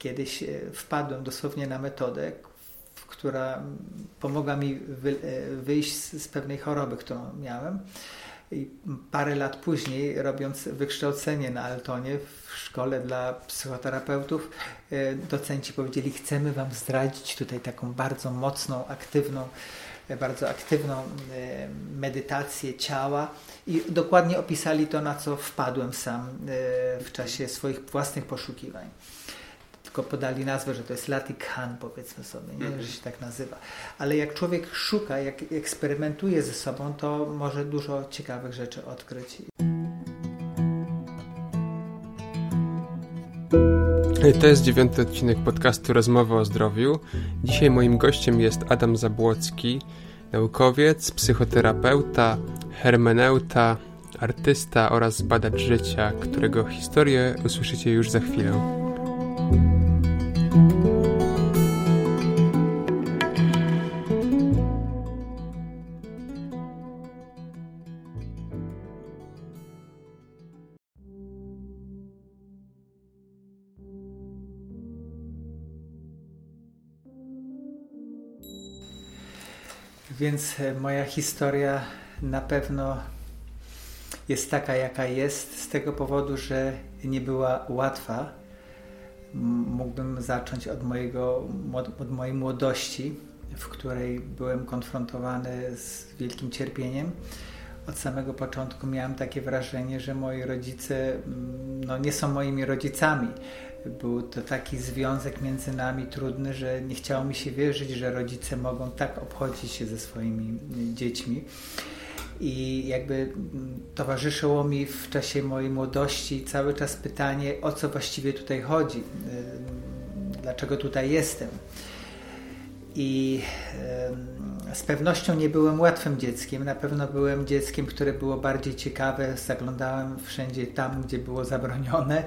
Kiedyś wpadłem dosłownie na metodę, która pomogła mi wyjść z pewnej choroby, którą miałem. I parę lat później, robiąc wykształcenie na Altonie w szkole dla psychoterapeutów, e, docenci powiedzieli: Chcemy Wam zdradzić tutaj taką bardzo mocną, aktywną, e, bardzo aktywną e, medytację ciała. I dokładnie opisali to, na co wpadłem sam w czasie swoich własnych poszukiwań tylko podali nazwę, że to jest Latik-Han, powiedzmy sobie, nie? Mhm. że się tak nazywa. Ale jak człowiek szuka, jak eksperymentuje ze sobą, to może dużo ciekawych rzeczy odkryć. To jest dziewiąty odcinek podcastu Rozmowy o zdrowiu. Dzisiaj moim gościem jest Adam Zabłocki, naukowiec, psychoterapeuta, hermeneuta, artysta oraz badacz życia, którego historię usłyszycie już za chwilę. Więc e, moja historia na pewno jest taka, jaka jest, z tego powodu, że nie była łatwa. Mógłbym zacząć od, mojego, od mojej młodości, w której byłem konfrontowany z wielkim cierpieniem. Od samego początku miałem takie wrażenie, że moi rodzice no, nie są moimi rodzicami był to taki związek między nami trudny, że nie chciało mi się wierzyć, że rodzice mogą tak obchodzić się ze swoimi dziećmi. I jakby towarzyszyło mi w czasie mojej młodości cały czas pytanie, o co właściwie tutaj chodzi, dlaczego tutaj jestem. I z pewnością nie byłem łatwym dzieckiem. Na pewno byłem dzieckiem, które było bardziej ciekawe. Zaglądałem wszędzie tam, gdzie było zabronione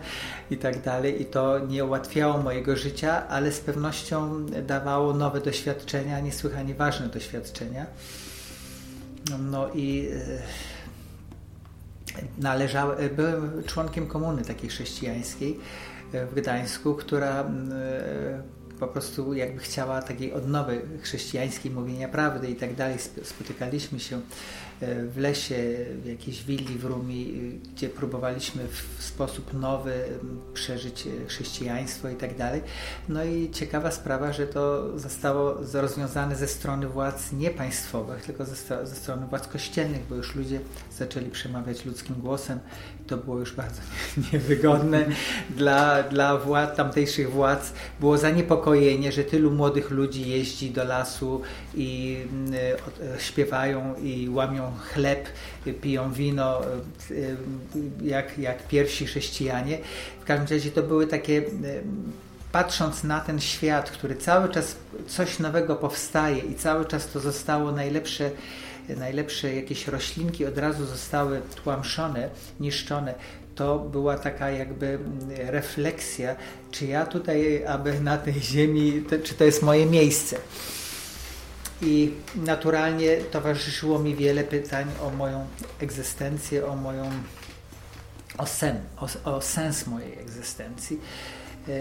i tak dalej. I to nie ułatwiało mojego życia, ale z pewnością dawało nowe doświadczenia, niesłychanie ważne doświadczenia. No i e, należałem, byłem członkiem komuny takiej chrześcijańskiej e, w Gdańsku, która e, po prostu jakby chciała takiej odnowy chrześcijańskiej, mówienia prawdy i tak dalej. Spotykaliśmy się w lesie, w jakiejś willi w Rumi, gdzie próbowaliśmy w sposób nowy przeżyć e, chrześcijaństwo i tak dalej. No i ciekawa sprawa, że to zostało rozwiązane ze strony władz nie państwowych, tylko ze, ze strony władz kościelnych, bo już ludzie zaczęli przemawiać ludzkim głosem. To było już bardzo niewygodne dla, dla władz, tamtejszych władz. Było zaniepokojenie, że tylu młodych ludzi jeździ do lasu i y, śpiewają i łamią chleb, piją wino y, jak, jak pierwsi chrześcijanie. W każdym razie to były takie y, patrząc na ten świat, który cały czas coś nowego powstaje i cały czas to zostało najlepsze najlepsze jakieś roślinki od razu zostały tłamszone, niszczone, to była taka jakby refleksja, czy ja tutaj, aby na tej ziemi, to, czy to jest moje miejsce. I naturalnie towarzyszyło mi wiele pytań o moją egzystencję, o moją o sen, o, o sens mojej egzystencji. E,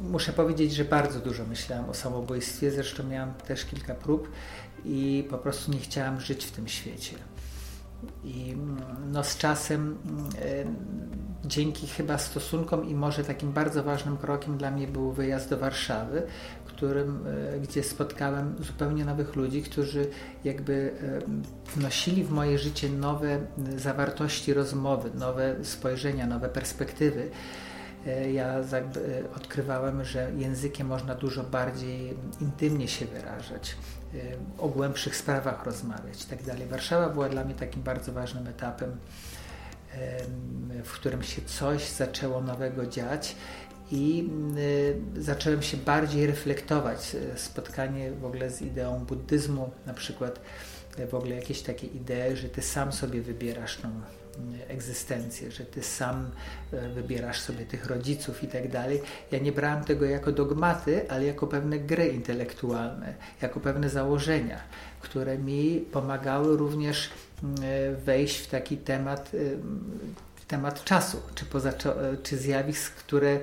muszę powiedzieć, że bardzo dużo myślałem o samobójstwie, zresztą miałem też kilka prób i po prostu nie chciałam żyć w tym świecie. I no, z czasem, e, dzięki chyba stosunkom i może takim bardzo ważnym krokiem dla mnie był wyjazd do Warszawy, którym, e, gdzie spotkałem zupełnie nowych ludzi, którzy jakby e, wnosili w moje życie nowe zawartości rozmowy, nowe spojrzenia, nowe perspektywy. E, ja odkrywałem, że językiem można dużo bardziej intymnie się wyrażać, e, o głębszych sprawach rozmawiać itd. Tak Warszawa była dla mnie takim bardzo ważnym etapem, w którym się coś zaczęło nowego dziać i e, zacząłem się bardziej reflektować. Spotkanie w ogóle z ideą buddyzmu, na przykład w ogóle jakieś takie idee, że ty sam sobie wybierasz tą egzystencję, że ty sam wybierasz sobie tych rodziców i tak dalej. Ja nie brałem tego jako dogmaty, ale jako pewne gry intelektualne, jako pewne założenia, które mi pomagały również wejść w taki temat, temat czasu, czy, poza, czy zjawisk, które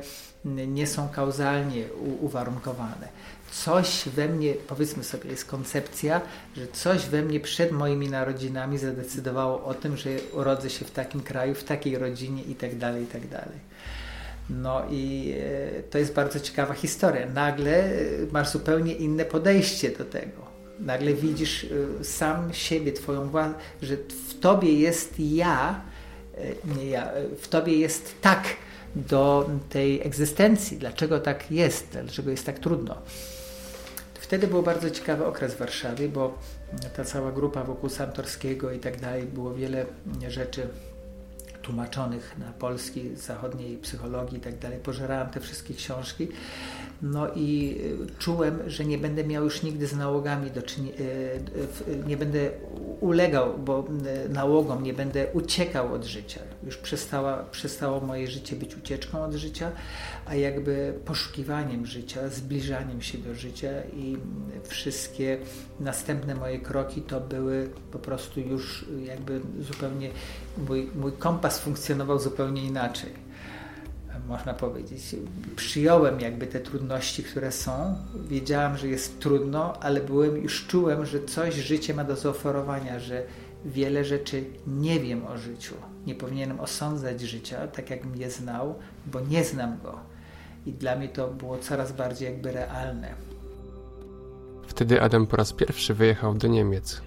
nie są kauzalnie uwarunkowane. Coś we mnie, powiedzmy sobie, jest koncepcja, że coś we mnie przed moimi narodzinami zadecydowało o tym, że urodzę się w takim kraju, w takiej rodzinie itd. Tak itd. Tak no i e, to jest bardzo ciekawa historia. Nagle e, masz zupełnie inne podejście do tego. Nagle widzisz e, sam siebie, twoją własną, że w tobie jest ja, nie ja, w tobie jest tak do tej egzystencji. Dlaczego tak jest? Dlaczego jest tak trudno? Wtedy był bardzo ciekawy okres w Warszawie, bo ta cała grupa wokół Santorskiego i tak dalej, było wiele rzeczy tłumaczonych na polski, zachodniej psychologii i tak dalej. Pożerałem te wszystkie książki. No i y, czułem, że nie będę miał już nigdy z nałogami do y, y, nie będę ulegał bo nałogom, nie będę uciekał od życia. Już przestała, przestało moje życie być ucieczką od życia, a jakby poszukiwaniem życia, zbliżaniem się do życia i wszystkie następne moje kroki to były po prostu już jakby zupełnie mój, mój kompas funkcjonował zupełnie inaczej można powiedzieć. Przyjąłem jakby te trudności, które są. Wiedziałam, że jest trudno, ale byłem już czułem, że coś życie ma do zaoferowania, że wiele rzeczy nie wiem o życiu. Nie powinienem osądzać życia, tak jakbym je znał, bo nie znam go. I dla mnie to było coraz bardziej jakby realne. Wtedy Adam po raz pierwszy wyjechał do Niemiec.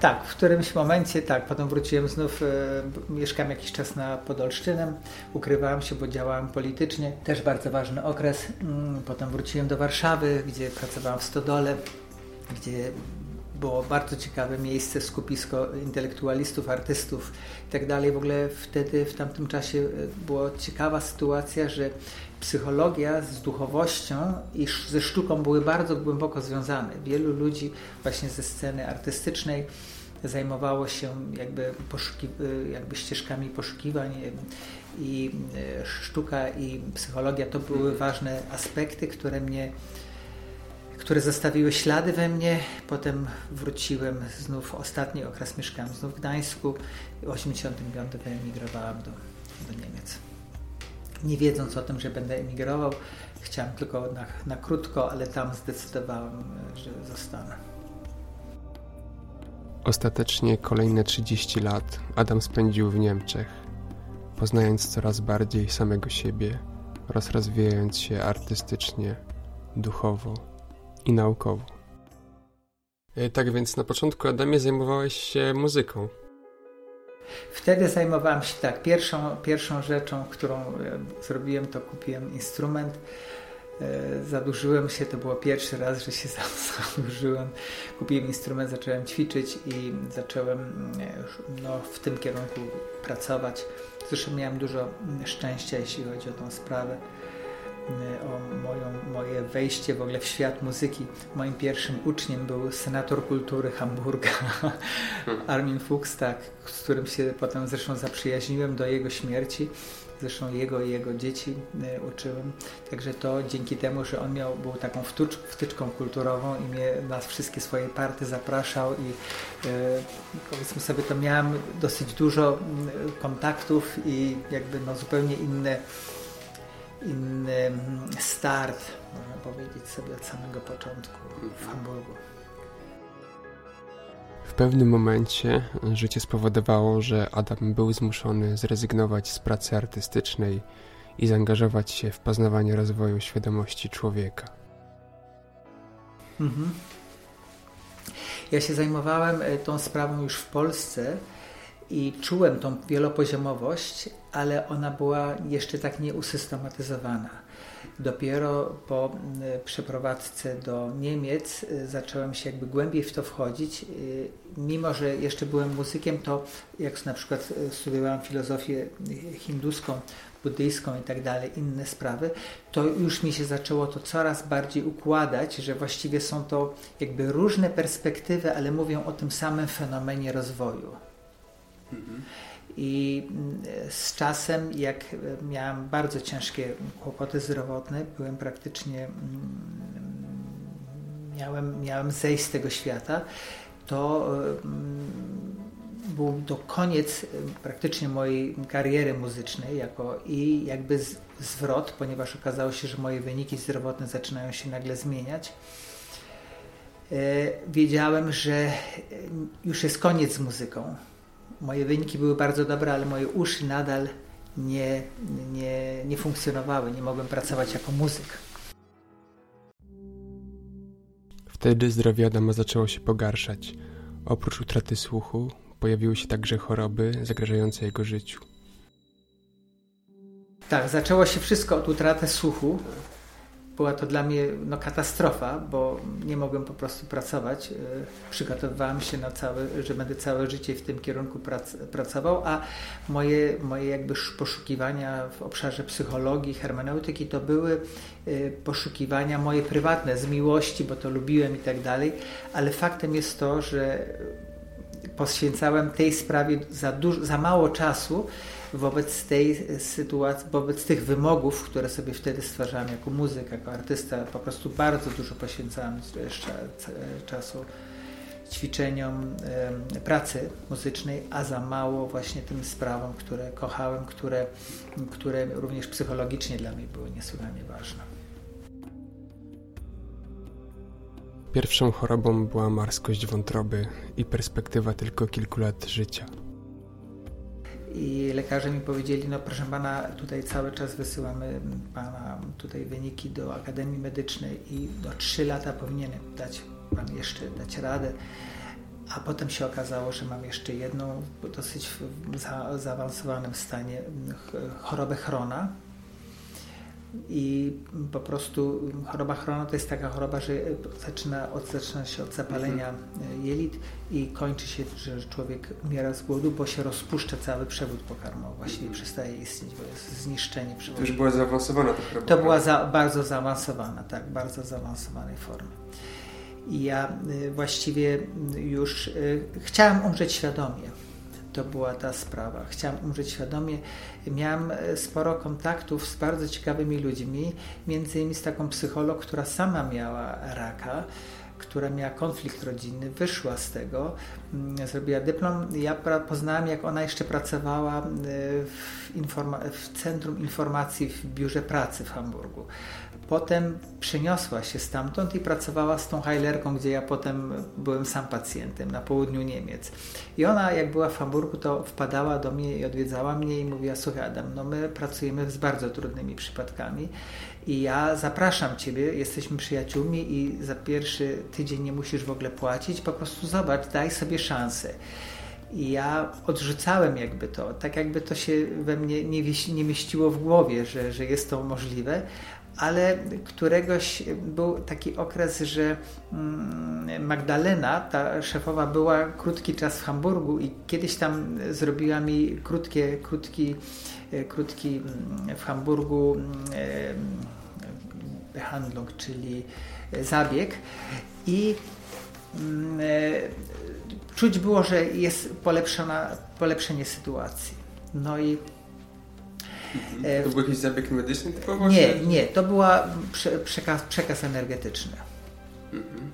Tak, w którymś momencie tak, potem wróciłem znów, e, mieszkałem jakiś czas na Podolszczynem, ukrywałem się, bo działałem politycznie, też bardzo ważny okres. Mm, potem wróciłem do Warszawy, gdzie pracowałem w Stodole, gdzie było bardzo ciekawe miejsce, skupisko intelektualistów, artystów itd. Tak w ogóle wtedy, w tamtym czasie e, była ciekawa sytuacja, że psychologia z duchowością i ze sztuką były bardzo głęboko związane. Wielu ludzi właśnie ze sceny artystycznej zajmowało się jakby, poszuki, jakby ścieżkami poszukiwań i e, sztuka i psychologia to były ważne aspekty, które mnie które zostawiły ślady we mnie. Potem wróciłem znów, ostatni okres mieszkałem znów w Gdańsku. W 1985 wyemigrowałem do, do Niemiec nie wiedząc o tym, że będę emigrował. Chciałem tylko na, na krótko, ale tam zdecydowałem, że zostanę. Ostatecznie kolejne 30 lat Adam spędził w Niemczech, poznając coraz bardziej samego siebie oraz rozwijając się artystycznie, duchowo i naukowo. E, tak więc na początku Adamie zajmowałeś się muzyką. Wtedy zajmowałem się tak, pierwszą, pierwszą rzeczą, którą e, zrobiłem, to kupiłem instrument. E, zadłużyłem się, to było pierwszy raz, że się zadłużyłem. Kupiłem instrument, zacząłem ćwiczyć i zacząłem no, w tym kierunku pracować. Zresztą miałem dużo szczęścia, jeśli chodzi o tą sprawę o moją, moje wejście w ogóle w świat muzyki. Moim pierwszym uczniem był senator kultury Hamburga, Armin Fuchs, tak, z którym się potem zresztą zaprzyjaźniłem do jego śmierci. Zresztą jego i jego dzieci e, uczyłem. Także to dzięki temu, że on miał, był taką wtyczką kulturową i mnie na wszystkie swoje party zapraszał i e, powiedzmy sobie, to miałem dosyć dużo kontaktów i jakby no zupełnie inne inny start, można powiedzieć sobie od samego początku w Hamburgu. W pewnym momencie życie spowodowało, że Adam był zmuszony zrezygnować z pracy artystycznej i zaangażować się w poznawanie rozwoju świadomości człowieka. Mhm. Ja się zajmowałem e, tą sprawą już w Polsce i czułem tą wielopoziomowość, ale ona była jeszcze tak nieusystematyzowana. Dopiero po przeprowadzce do Niemiec y, zacząłem się jakby głębiej w to wchodzić. Y, mimo, że jeszcze byłem muzykiem, to jak na przykład y, studiowałem filozofię hinduską, buddyjską i tak dalej, inne sprawy, to już mi się zaczęło to coraz bardziej układać, że właściwie są to jakby różne perspektywy, ale mówią o tym samym fenomenie rozwoju. I mm, z czasem, jak miałem bardzo ciężkie kłopoty zdrowotne, byłem praktycznie, mm, miałem, miałem zejść z tego świata, to mm, był to koniec y, praktycznie mojej kariery muzycznej jako i jakby zwrot, ponieważ okazało się, że moje wyniki zdrowotne zaczynają się nagle zmieniać. Wiedziałem, że już jest koniec z muzyką. Moje wyniki były bardzo dobre, ale moje uszy nadal nie, nie, nie funkcjonowały, nie mogłem pracować jako muzyk. Wtedy zdrowie Adama zaczęło się pogarszać. Oprócz utraty słuchu, pojawiły się także choroby zagrażające jego życiu. Tak, zaczęło się wszystko od utraty słuchu była to dla mnie no, katastrofa, bo nie mogłem po prostu pracować. E, przygotowywałem się na całe, że będę całe życie w tym kierunku prac, pracował, a moje, moje jakby poszukiwania w obszarze psychologii, hermeneutyki to były e, poszukiwania moje prywatne, z miłości, bo to lubiłem i tak dalej, ale faktem jest to, że poświęcałem tej sprawie za, dużo, za mało czasu, wobec tej sytuacji, wobec tych wymogów, które sobie wtedy stwarzałem jako muzyk, jako artysta, po prostu bardzo dużo poświęcałem czasu ćwiczeniom pracy muzycznej, a za mało właśnie tym sprawom, które kochałem, które, które również psychologicznie dla mnie były niesłychanie ważne. Pierwszą chorobą była marskość wątroby i perspektywa tylko kilku lat życia i lekarze mi powiedzieli, no proszę pana, tutaj cały czas wysyłamy pana tutaj wyniki do Akademii Medycznej i do 3 lata powinien dać pan jeszcze dać radę. A potem się okazało, że mam jeszcze jedną dosyć w zaawansowanym stanie chorobę chrona, i po prostu choroba chrona to jest taka choroba, że zaczyna, od, zaczyna się od zapalenia mhm. jelit i kończy się, że człowiek umiera z głodu, bo się rozpuszcza cały przewód pokarmowy, właściwie przestaje istnieć, bo jest zniszczenie przewodu. To już była zaawansowana ta choroba? To była za, bardzo zaawansowana, tak, bardzo zaawansowanej formy. I ja y, właściwie już y, chciałem umrzeć świadomie to była ta sprawa. Chciałam umrzeć świadomie. Miałam e, sporo kontaktów z bardzo ciekawymi ludźmi, między innymi z taką psycholog, która sama miała raka która miała konflikt rodzinny, wyszła z tego, mm, zrobiła dyplom. Ja poznałam, jak ona jeszcze pracowała e, w, w Centrum Informacji w Biurze Pracy w Hamburgu. Potem przeniosła się stamtąd i pracowała z tą Heilerką, gdzie ja potem byłem sam pacjentem na południu Niemiec. I ona, jak była w Hamburgu, to wpadała do mnie i odwiedzała mnie i mówiła: Słuchaj, Adam, no my pracujemy z bardzo trudnymi przypadkami i ja zapraszam Ciebie, jesteśmy przyjaciółmi i za pierwszy tydzień nie musisz w ogóle płacić, po prostu zobacz, daj sobie szansę. I ja odrzucałem jakby to, tak jakby to się we mnie nie, nie mieściło w głowie, że, że jest to możliwe, ale któregoś był taki okres, że mm, Magdalena, ta szefowa, była krótki czas w Hamburgu i kiedyś tam zrobiła mi krótkie, krótki, e, krótki mm, w Hamburgu e, Behandlung, czyli zabieg i mm, e, czuć było, że jest polepszona, polepszenie sytuacji. No i E, to był jakiś zabieg medyczny typowo? Nie, nie, to była przekaz, przekaz energetyczny. Mhm.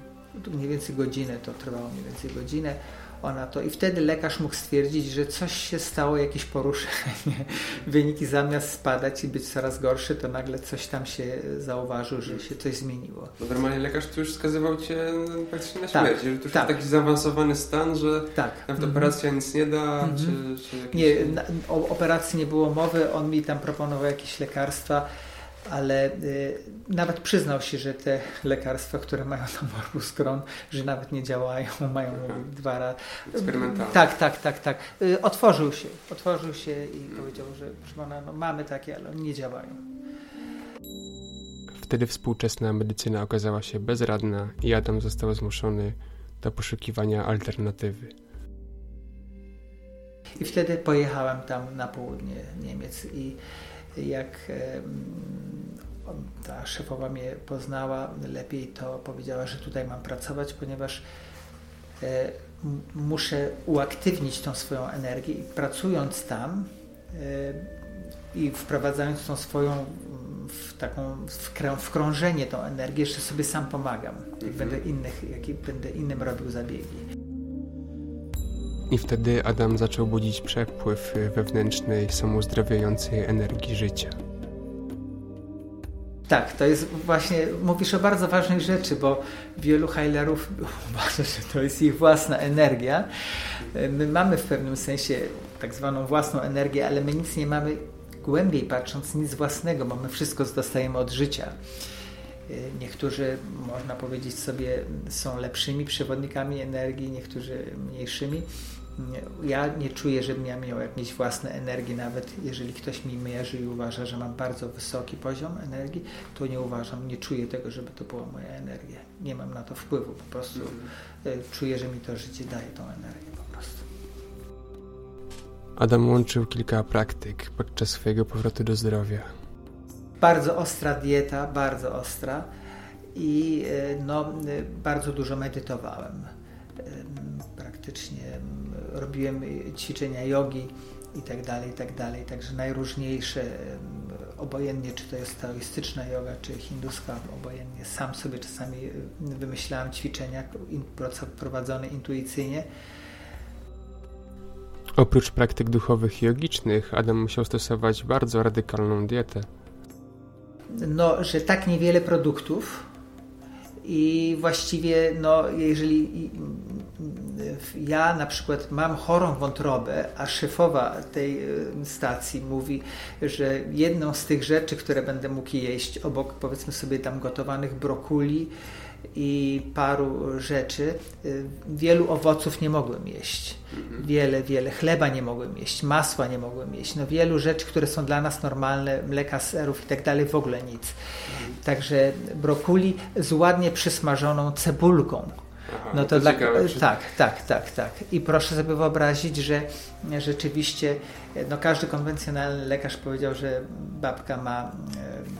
Mniej więcej godzinę to trwało, mniej więcej godzinę ona to i wtedy lekarz mógł stwierdzić, że coś się stało, jakieś poruszenie. Wyniki zamiast spadać i być coraz gorsze, to nagle coś tam się zauważył, że się coś zmieniło. No normalnie lekarz tu już wskazywał cię praktycznie na tak, śmierć, że to już tak. taki zaawansowany stan, że tak. nawet mhm. operacja nic nie da, mhm. czy, czy jakieś... Nie, o operacji nie było mowy, on mi tam proponował jakieś lekarstwa, ale y, nawet przyznał się, że te lekarstwa, które mają tam morbus Crohn, że nawet nie działają, mają dwa razy. Eksperymentalne. Tak, tak, tak, tak. Y, otworzył się, otworzył się i powiedział, że proszę no, mamy takie, ale nie działają. Wtedy współczesna medycyna okazała się bezradna i Adam został zmuszony do poszukiwania alternatywy. I wtedy pojechałem tam na południe Niemiec i jak ta szefowa mnie poznała lepiej, to powiedziała, że tutaj mam pracować, ponieważ e, muszę uaktywnić tą swoją energię i pracując tam e, i wprowadzając tą swoją w taką w krążenie tą energię, że sobie sam pomagam, jak mhm. będę innych, jak będę innym robił zabiegi. I wtedy Adam zaczął budzić przepływ wewnętrznej, samouzdrawiającej energii życia. Tak, to jest właśnie, mówisz o bardzo ważnej rzeczy, bo wielu heilerów uważa, że to jest ich własna energia. My mamy w pewnym sensie tak zwaną własną energię, ale my nic nie mamy głębiej patrząc, nic własnego, bo my wszystko dostajemy od życia. Niektórzy, można powiedzieć sobie, są lepszymi przewodnikami energii, niektórzy mniejszymi ja nie czuję, żebym ja miał jakieś własne energii, nawet jeżeli ktoś mi mierzy i uważa, że mam bardzo wysoki poziom energii, to nie uważam, nie czuję tego, żeby to była moja energia. Nie mam na to wpływu, po prostu mm. czuję, że mi to życie daje tą energię po prostu. Adam łączył kilka praktyk podczas swojego powrotu do zdrowia. Bardzo ostra dieta, bardzo ostra i e, no, bardzo dużo medytowałem praktycznie robiłem ćwiczenia jogi i tak dalej, i tak dalej. Także najróżniejsze, obojętnie czy to jest taoistyczna yoga, czy hinduska, obojętnie. Sam sobie czasami wymyślałem ćwiczenia prowadzone intuicyjnie. Oprócz praktyk duchowych i jogicznych, Adam musiał stosować bardzo radykalną dietę. No, że tak niewiele produktów, i właściwie, no, jeżeli ja na przykład mam chorą wątrobę, a szefowa tej y, stacji mówi, że jedną z tych rzeczy, które będę mógł jeść obok powiedzmy sobie tam gotowanych brokuli i paru rzeczy, y, wielu owoców nie mogłem jeść. Mhm. Wiele, wiele chleba nie mogłem jeść, masła nie mogłem jeść. No wielu rzeczy, które są dla nas normalne, mleka, serów i tak dalej, w ogóle nic. Mhm. Także brokuli z ładnie przysmażoną cebulką no to, to dla... ciekawe, tak, tak, tak, tak. I proszę sobie wyobrazić, że rzeczywiście no każdy konwencjonalny lekarz powiedział, że babka ma e,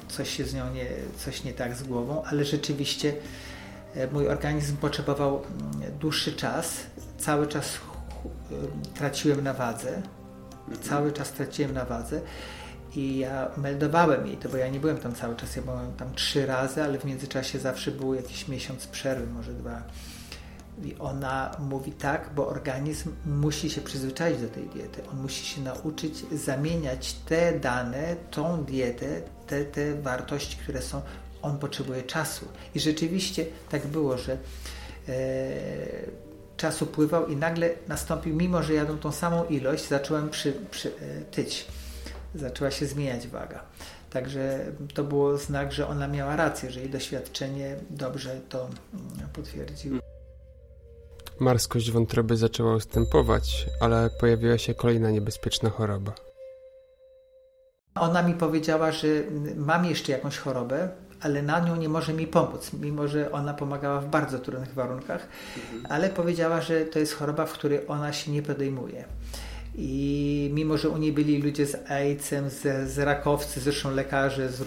coś się z nią nie, coś nie tak z głową, ale rzeczywiście e, mój organizm potrzebował mm, dłuższy czas. Cały czas e, traciłem na wadze. Mhm. Cały czas traciłem na wadze. I ja meldowałem jej to, bo ja nie byłem tam cały czas, ja byłem tam trzy razy, ale w międzyczasie zawsze był jakiś miesiąc przerwy, może dwa. I ona mówi tak, bo organizm musi się przyzwyczaić do tej diety. On musi się nauczyć zamieniać te dane, tą dietę, te, te wartości, które są. On potrzebuje czasu. I rzeczywiście tak było, że e, czas upływał i nagle nastąpił, mimo że jadą tą samą ilość, zacząłem przy, przy, e, tyć. Zaczęła się zmieniać waga. Także to było znak, że ona miała rację, że jej doświadczenie dobrze to mm, potwierdziło. Marskość wątroby zaczęła ustępować, ale pojawiła się kolejna niebezpieczna choroba. Ona mi powiedziała, że mam jeszcze jakąś chorobę, ale na nią nie może mi pomóc, mimo że ona pomagała w bardzo trudnych warunkach, mhm. ale powiedziała, że to jest choroba, w której ona się nie podejmuje. I mimo, że u niej byli ludzie z AIDS-em, z, z rakowcy, zresztą lekarze z,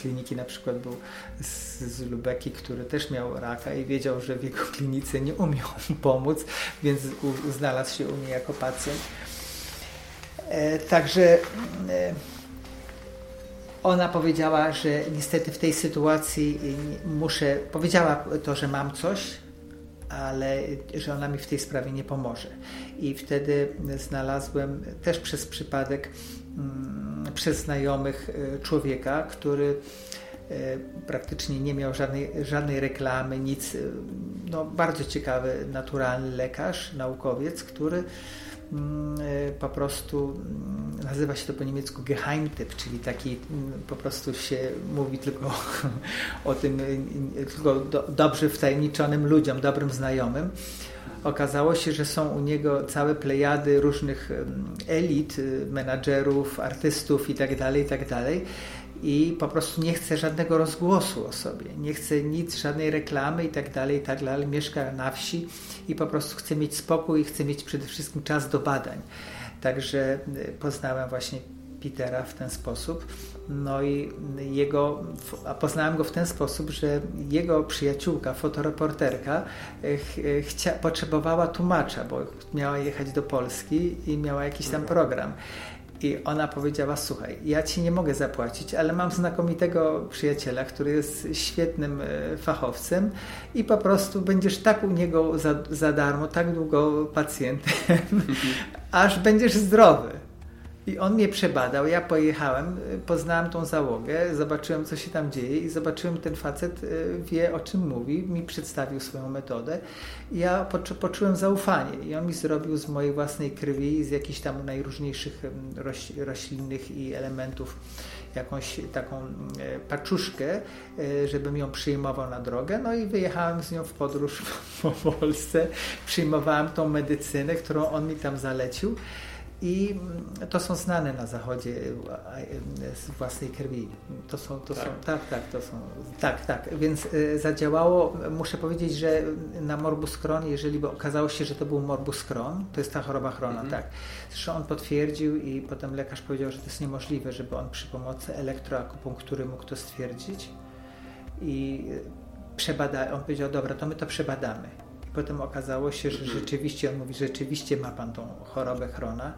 kliniki na przykład był z, z Lubeki, który też miał raka i wiedział, że w jego klinice nie umiał pomóc, więc u, znalazł się u mnie jako pacjent. E, także e, ona powiedziała, że niestety w tej sytuacji muszę, powiedziała to, że mam coś, ale że ona mi w tej sprawie nie pomoże. I wtedy znalazłem też przez przypadek Mm, przez znajomych e, człowieka, który praktycznie nie miał żadnej, żadnej reklamy, nic. E, no, bardzo ciekawy, naturalny lekarz, naukowiec, który mm, po prostu mm, nazywa się to po niemiecku Geheimtipp, czyli taki po prostu się mówi tylko o tym tylko do, dobrze wtajemniczonym ludziom, dobrym znajomym okazało się, że są u niego całe plejady różnych elit, y, menadżerów, artystów itd., tak itd. Tak I po prostu nie chce żadnego rozgłosu o sobie, nie chce nic, żadnej reklamy itd., tak itd. Mieszka na wsi i po prostu chce mieć spokój i chce mieć przede wszystkim czas do badań. Także y, poznałem właśnie Petera w ten sposób. No i jego, a poznałem go w ten sposób, że jego przyjaciółka, fotoreporterka, ch, chcia, potrzebowała tłumacza, bo miała jechać do Polski i miała jakiś tam program. I ona powiedziała: Słuchaj, ja ci nie mogę zapłacić, ale mam znakomitego przyjaciela, który jest świetnym e, fachowcem i po prostu będziesz tak u niego za, za darmo, tak długo pacjentem, aż będziesz zdrowy. I on mnie przebadał, ja pojechałem, poznałem tą załogę, zobaczyłem co się tam dzieje i zobaczyłem ten facet y, wie o czym mówi, mi przedstawił swoją metodę. I ja poczu poczułem zaufanie i on mi zrobił z mojej własnej krwi, z jakichś tam najróżniejszych roś roślinnych i elementów jakąś taką paczuszkę, y, żebym ją przyjmował na drogę. No i wyjechałem z nią w podróż po Polsce, przyjmowałem tą medycynę, którą on mi tam zalecił. I to są znane na zachodzie z własnej krwi. To są, to tak. są, tak, tak, to są, tak, tak. Więc y, zadziałało, muszę powiedzieć, że na morbus Crohn, jeżeli by okazało się, że to był morbus Crohn, to jest ta choroba Chrona, mhm. tak. Zresztą on potwierdził i potem lekarz powiedział, że to jest niemożliwe, żeby on przy pomocy elektroakupunktury mógł to stwierdzić. I przebada, on powiedział, dobra, to my to przebadamy Potem okazało się, że mhm. rzeczywiście, on mówi, rzeczywiście ma pan tą chorobę Chrona.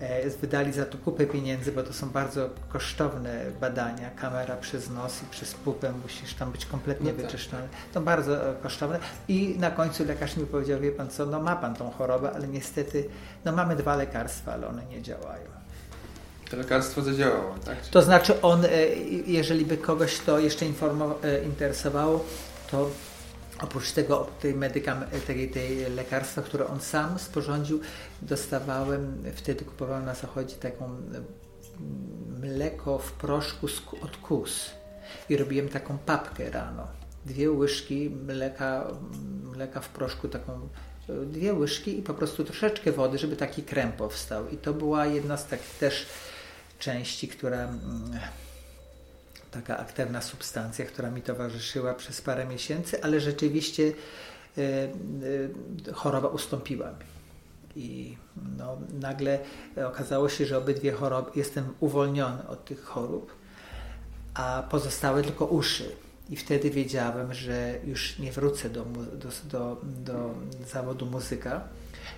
E, wydali za to kupę pieniędzy, bo to są bardzo kosztowne badania. Kamera przez nos i przez pupę, musisz tam być kompletnie no tak, wyczyszczony. Tak. To bardzo e, kosztowne. I na końcu lekarz mi powiedział, wie pan co, no ma pan tą chorobę, ale niestety, no mamy dwa lekarstwa, ale one nie działają. To lekarstwo zadziałało, tak? To znaczy on, e, jeżeli by kogoś to jeszcze interesowało, to Oprócz tego, tej, medykam, tej, tej lekarstwa, które on sam sporządził, dostawałem, wtedy kupowałem na zachodzie taką mm, mleko w proszku od kus i robiłem taką papkę rano. Dwie łyżki mleka, mleka w proszku, taką dwie łyżki i po prostu troszeczkę wody, żeby taki krem powstał. I to była jedna z takich też części, która mm, taka aktywna substancja, która mi towarzyszyła przez parę miesięcy, ale rzeczywiście y, y, choroba ustąpiła mi. I no, nagle okazało się, że obydwie choroby, jestem uwolniony od tych chorób, a pozostałe tylko uszy. I wtedy wiedziałem, że już nie wrócę do, do, do, do zawodu muzyka,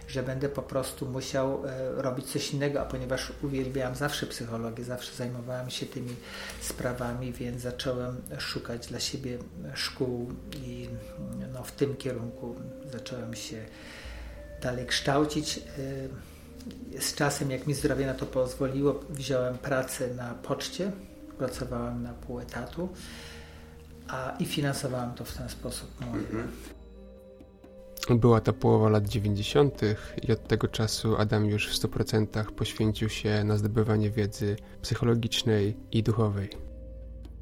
że będę po prostu musiał e, robić coś innego, a ponieważ uwielbiałem zawsze psychologię, zawsze zajmowałem się tymi sprawami, więc zacząłem szukać dla siebie szkół i no, w tym kierunku zacząłem się dalej kształcić. E, z czasem, jak mi zdrowie na to pozwoliło, wziąłem pracę na poczcie, pracowałem na pół etatu a, i finansowałem to w ten sposób. Mhm. Była to połowa lat 90. i od tego czasu Adam już w 100% poświęcił się na zdobywanie wiedzy psychologicznej i duchowej.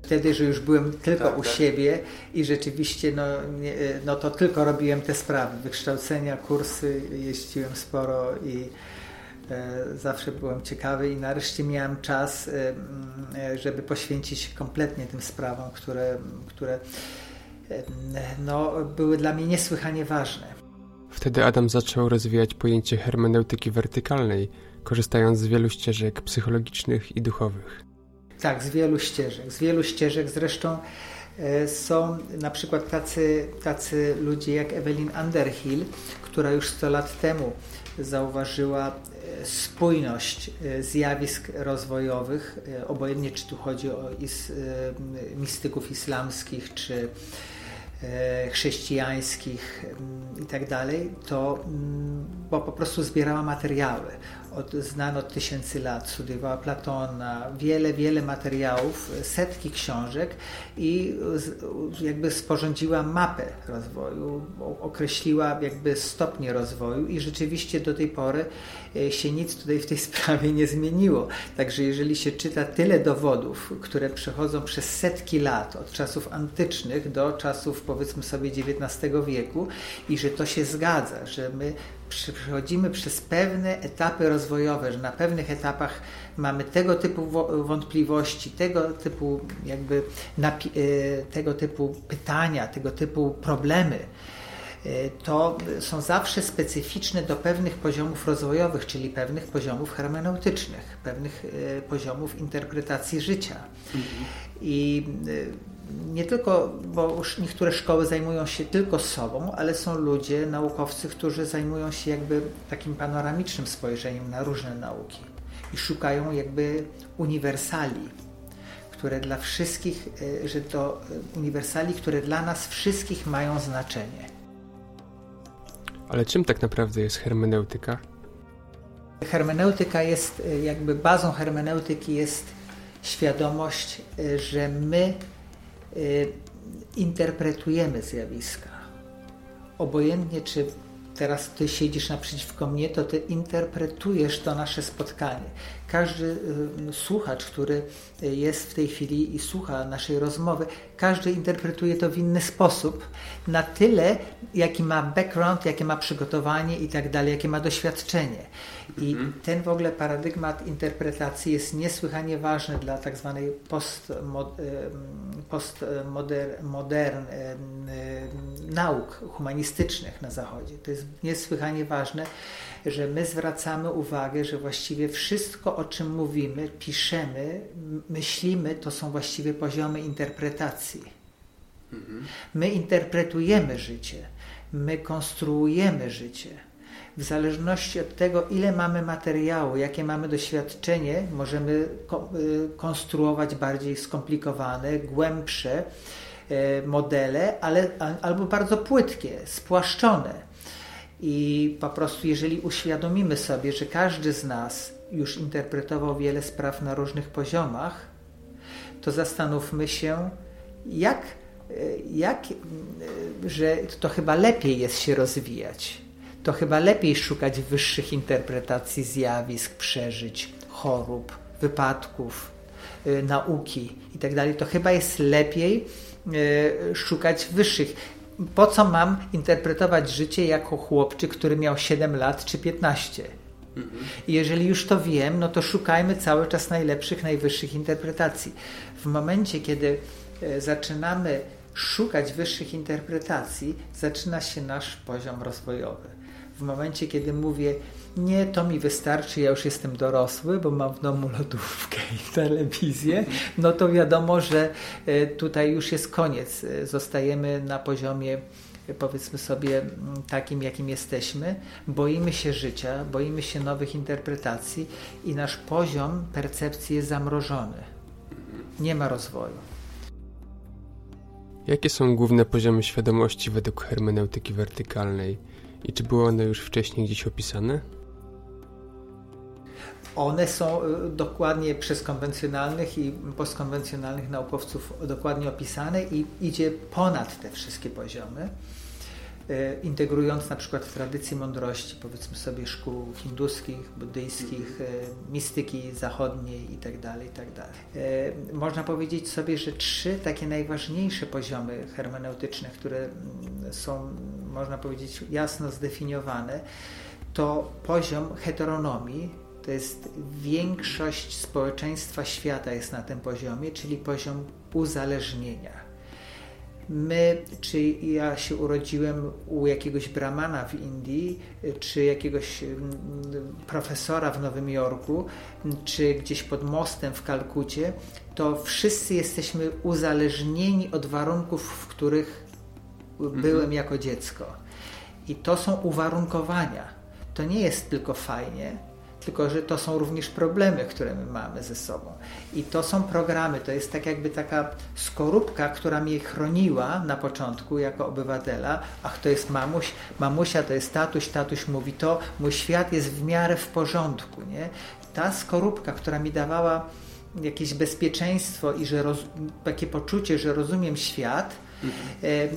Wtedy, że już byłem tylko tak, u tak. siebie i rzeczywiście no, nie, no to tylko robiłem te sprawy, wykształcenia, kursy, jeździłem sporo i e, zawsze byłem ciekawy i nareszcie miałem czas, e, e żeby poświęcić się kompletnie tym sprawom, które, które no, były dla mnie niesłychanie ważne. Wtedy Adam zaczął rozwijać pojęcie hermeneutyki wertykalnej, korzystając z wielu ścieżek psychologicznych i duchowych. Tak, z wielu ścieżek. Z wielu ścieżek zresztą e, są na przykład tacy, tacy ludzie jak Evelyn Underhill, która już 100 lat temu zauważyła e, spójność e, zjawisk rozwojowych, obojętnie czy tu chodzi o is, mistyków islamskich, czy chrześcijańskich mm, i tak to mm, bo po prostu zbierała materiały. Od, znano od tysięcy lat, studiowała Platona, wiele, wiele materiałów, setki książek i jakby sporządziła mapę rozwoju, określiła jakby stopnie rozwoju i rzeczywiście do tej pory e, się nic tutaj w tej sprawie nie zmieniło. Także jeżeli się czyta tyle dowodów, które przechodzą przez setki lat, od czasów antycznych do czasów powiedzmy sobie XIX wieku i że to się zgadza, że my przechodzimy przez pewne etapy rozwojowe, że na pewnych etapach mamy tego typu wątpliwości, tego typu jakby e, tego typu pytania, tego typu problemy, e, to są zawsze specyficzne do pewnych poziomów rozwojowych, czyli pewnych poziomów hermeneutycznych, pewnych e, poziomów interpretacji życia. Mhm. I nie tylko, bo już niektóre szkoły zajmują się tylko sobą, ale są ludzie, naukowcy, którzy zajmują się jakby takim panoramicznym spojrzeniem na różne nauki. i szukają jakby uniwersali, które dla wszystkich, e, że to uniwersali, które dla nas wszystkich mają znaczenie. Ale czym tak naprawdę jest hermeneutyka? Hermeneutyka jest, e, jakby bazą hermeneutyki jest świadomość, że my interpretujemy zjawiska. Obojętnie, czy teraz ty siedzisz naprzeciwko mnie, to ty interpretujesz to nasze spotkanie. Każdy y, słuchacz, który jest w tej chwili i słucha naszej rozmowy, każdy interpretuje to w inny sposób, na tyle, jaki ma background, jakie ma przygotowanie i tak dalej, jakie ma doświadczenie. I mhm. ten w ogóle paradygmat interpretacji jest niesłychanie ważny dla tak zwanej postmodern modern, nauk humanistycznych na Zachodzie. To jest niesłychanie ważne, że my zwracamy uwagę, że właściwie wszystko, o czym mówimy, piszemy, myślimy, to są właściwie poziomy interpretacji. Mhm. My interpretujemy życie, my konstruujemy życie w zależności od tego, ile mamy materiału, jakie mamy doświadczenie, możemy y, konstruować bardziej skomplikowane, głębsze e, modele, ale, albo bardzo płytkie, spłaszczone. I po prostu, jeżeli uświadomimy sobie, że każdy z nas już interpretował wiele spraw na różnych poziomach, to zastanówmy się, jak, e, jak, e, że to chyba lepiej jest się rozwijać to chyba lepiej szukać wyższych interpretacji zjawisk, przeżyć, chorób, wypadków, y, nauki itd. Tak to chyba jest lepiej szukać wyższych. Po co mam interpretować życie jako chłopczyk, który miał 7 lat czy 15? I jeżeli już to wiem, no to szukajmy cały czas najlepszych, najwyższych interpretacji. W momencie, kiedy y, zaczynamy szukać wyższych interpretacji, zaczyna się nasz poziom rozwojowy w momencie, kiedy mówię, nie, to mi wystarczy, ja już jestem dorosły, bo mam w domu lodówkę i telewizję, no to wiadomo, że e, tutaj już jest koniec. E, zostajemy na poziomie e, powiedzmy sobie takim, jakim jesteśmy. Boimy się życia, boimy się nowych interpretacji i nasz poziom percepcji jest zamrożony. Nie ma rozwoju. Jakie są główne poziomy świadomości według hermeneutyki wertykalnej? I czy były one już wcześniej gdzieś opisane? One są y, dokładnie przez konwencjonalnych i postkonwencjonalnych naukowców dokładnie opisane i idzie ponad te wszystkie poziomy. E, integrując na przykład tradycje mądrości, powiedzmy sobie szkół hinduskich, buddyjskich, e, mistyki zachodniej itd., tak itd. Tak można powiedzieć sobie, że trzy takie najważniejsze poziomy hermeneutyczne, które mm, są, można powiedzieć, jasno zdefiniowane, to poziom heteronomii, to jest większość społeczeństwa świata jest na tym poziomie, czyli poziom uzależnienia my, czy ja się urodziłem u jakiegoś bramana w Indii, czy jakiegoś mm, profesora w Nowym Jorku, czy gdzieś pod mostem w Kalkucie, to wszyscy jesteśmy uzależnieni od warunków, w których mhm. byłem jako dziecko. I to są uwarunkowania. To nie jest tylko fajnie, tylko że to są również problemy, które my mamy ze sobą. I to są programy, to jest tak jakby taka skorupka, która mnie chroniła na początku jako obywatela. Ach, to jest mamuś, mamusia to jest tatuś, tatuś mówi to, mój świat jest w miarę w porządku. Nie? Ta skorupka, która mi dawała jakieś bezpieczeństwo i że roz, takie poczucie, że rozumiem świat,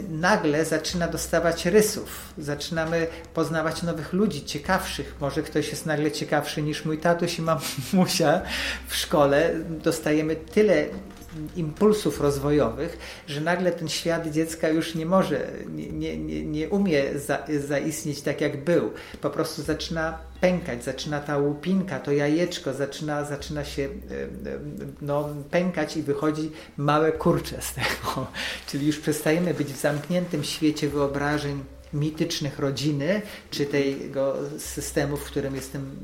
nagle zaczyna dostawać rysów. Zaczynamy poznawać nowych ludzi, ciekawszych. Może ktoś jest nagle ciekawszy niż mój tatuś i mamusia w szkole. Dostajemy tyle impulsów rozwojowych, że nagle ten świat dziecka już nie może, nie, nie, nie umie za, zaistnieć tak jak był. Po prostu zaczyna pękać, zaczyna ta łupinka, to jajeczko zaczyna, zaczyna się no, pękać i wychodzi małe kurcze z tego. Czyli już przestajemy być w zamkniętym świecie wyobrażeń mitycznych rodziny, czy tego systemu, w którym jestem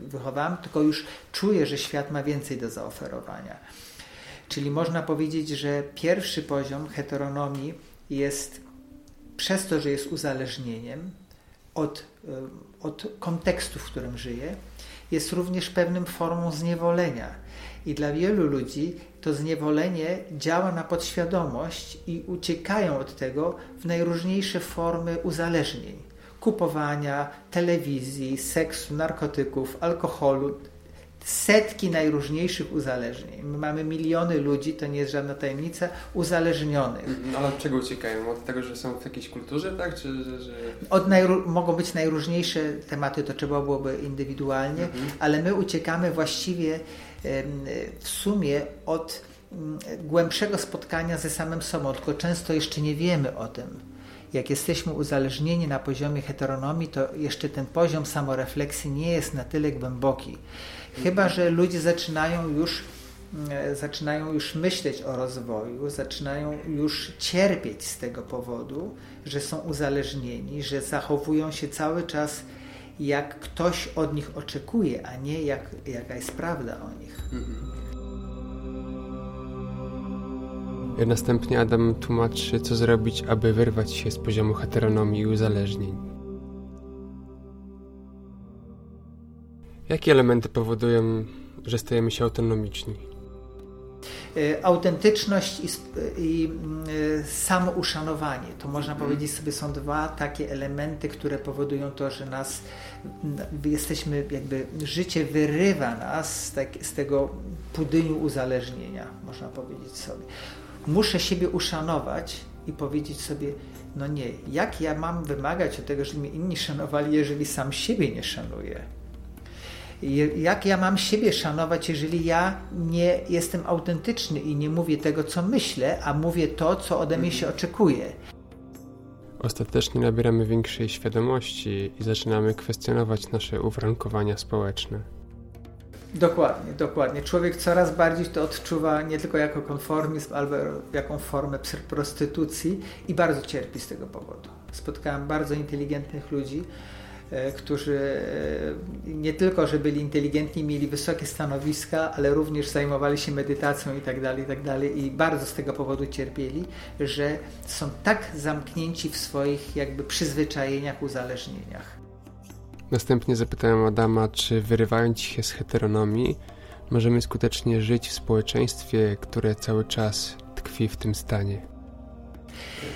wychowany, tylko już czuję, że świat ma więcej do zaoferowania. Czyli można powiedzieć, że pierwszy poziom heteronomii jest przez to, że jest uzależnieniem od, od kontekstu, w którym żyję, jest również pewnym formą zniewolenia. I dla wielu ludzi to zniewolenie działa na podświadomość i uciekają od tego w najróżniejsze formy uzależnień kupowania, telewizji, seksu, narkotyków, alkoholu, setki najróżniejszych uzależnień. My mamy miliony ludzi, to nie jest żadna tajemnica, uzależnionych. No, ale od czego uciekają? Od tego, że są w jakiejś kulturze, tak? Czy, że, że... Od mogą być najróżniejsze tematy, to trzeba byłoby indywidualnie, mhm. ale my uciekamy właściwie w sumie od mm, głębszego spotkania ze samym sobą, tylko często jeszcze nie wiemy o tym jak jesteśmy uzależnieni na poziomie heteronomii, to jeszcze ten poziom samorefleksji nie jest na tyle głęboki. Chyba, że ludzie zaczynają już mm, zaczynają już myśleć o rozwoju, zaczynają już cierpieć z tego powodu, że są uzależnieni, że zachowują się cały czas jak ktoś od nich oczekuje, a nie jak, jaka jest prawda o nich. Następnie Adam tłumaczy, co zrobić, aby wyrwać się z poziomu heteronomii i uzależnień. Jakie elementy powodują, że stajemy się autonomiczni? E, autentyczność i, i e, samouszanowanie. To można mhm. powiedzieć sobie są dwa takie elementy, które powodują to, że nas jesteśmy jakby życie wyrywa nas z, tak, z tego pudyniu uzależnienia, można powiedzieć sobie muszę siebie uszanować i powiedzieć sobie, no nie, jak ja mam wymagać od tego, żeby mnie inni szanowali, jeżeli sam siebie nie szanuję? Jak ja mam siebie szanować, jeżeli ja nie jestem autentyczny i nie mówię tego, co myślę, a mówię to, co ode mnie się oczekuje? Ostatecznie nabieramy większej świadomości i zaczynamy kwestionować nasze uwarunkowania społeczne. Dokładnie, dokładnie. Człowiek coraz bardziej to odczuwa nie tylko jako konformizm, ale jaką formę prostytucji i bardzo cierpi z tego powodu. Spotkałem bardzo inteligentnych ludzi, którzy e, nie tylko, że byli inteligentni, mieli wysokie stanowiska, ale również zajmowali się medytacją i tak dalej, i tak dalej i bardzo z tego powodu cierpieli, że są tak zamknięci w swoich jakby przyzwyczajeniach, uzależnieniach. Następnie zapytałem Adama, czy wyrywając się z heteronomii, możemy skutecznie żyć w społeczeństwie, które cały czas tkwi w tym stanie.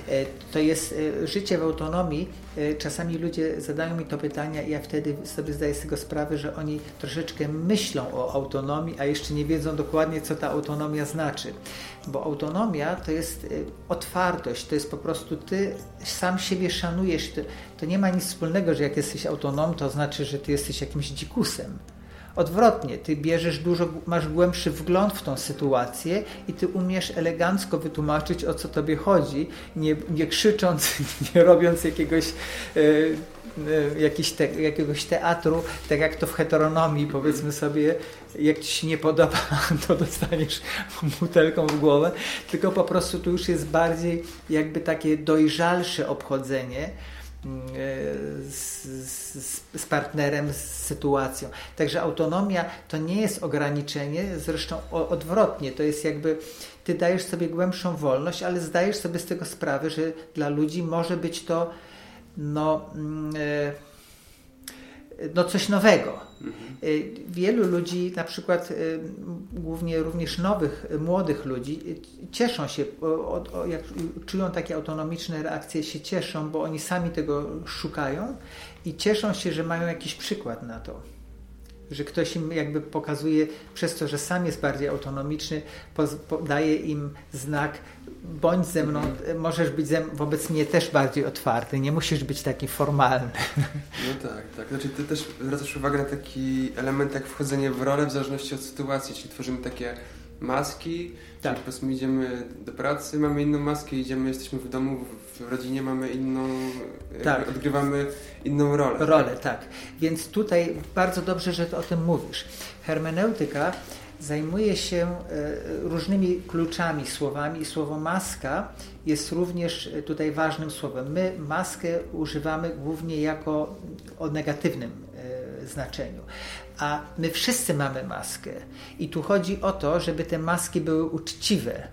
E, to jest e, życie w autonomii. E, czasami ludzie zadają mi to pytania i ja wtedy sobie zdaję z tego sprawę, że oni troszeczkę myślą o autonomii, a jeszcze nie wiedzą dokładnie, co ta autonomia znaczy. Bo autonomia to jest otwartość, to jest po prostu ty sam siebie szanujesz. To nie ma nic wspólnego, że jak jesteś autonom, to znaczy, że ty jesteś jakimś dzikusem Odwrotnie, ty bierzesz dużo, masz głębszy wgląd w tą sytuację i ty umiesz elegancko wytłumaczyć, o co tobie chodzi, nie, nie krzycząc, nie robiąc jakiegoś e, e, te, jakiegoś teatru, tak jak to w heteronomii, powiedzmy sobie, jak ci się nie podoba, to dostaniesz butelką w głowę, tylko po prostu tu już jest bardziej jakby takie dojrzalsze obchodzenie, z, z, z, partnerem, z sytuacją. Także autonomia to nie jest ograniczenie, zresztą odwrotnie, to jest jakby ty dajesz sobie głębszą wolność, ale zdajesz sobie z tego sprawę, że dla ludzi może być to no. Yy, no coś nowego. Mhm. Wielu ludzi, na przykład y, głównie również nowych, młodych ludzi, y, cieszą się, jak czują takie autonomiczne reakcje, się cieszą, bo oni sami tego szukają i cieszą się, że mają jakiś przykład na to że ktoś im jakby pokazuje przez to, że sam jest bardziej autonomiczny, daje im znak bądź ze mną, możesz być ze, wobec mnie też bardziej otwarty, nie musisz być taki formalny. No tak, tak. Znaczy ty też zwracasz uwagę na taki element jak wchodzenie w rolę w zależności od sytuacji, czyli tworzymy takie maski, tak. czyli powiedzmy idziemy do pracy, mamy inną maskę, idziemy, jesteśmy w domu, w rodzinie mamy inną, tak. odgrywamy inną rolę. Rolę, tak? tak. Więc tutaj bardzo dobrze, że o tym mówisz. Hermeneutyka zajmuje się e, różnymi kluczami, słowami i słowo maska jest również tutaj ważnym słowem. My maskę używamy głównie jako o negatywnym e, znaczeniu. A my wszyscy mamy maskę. I tu chodzi o to, żeby te maski były uczciwe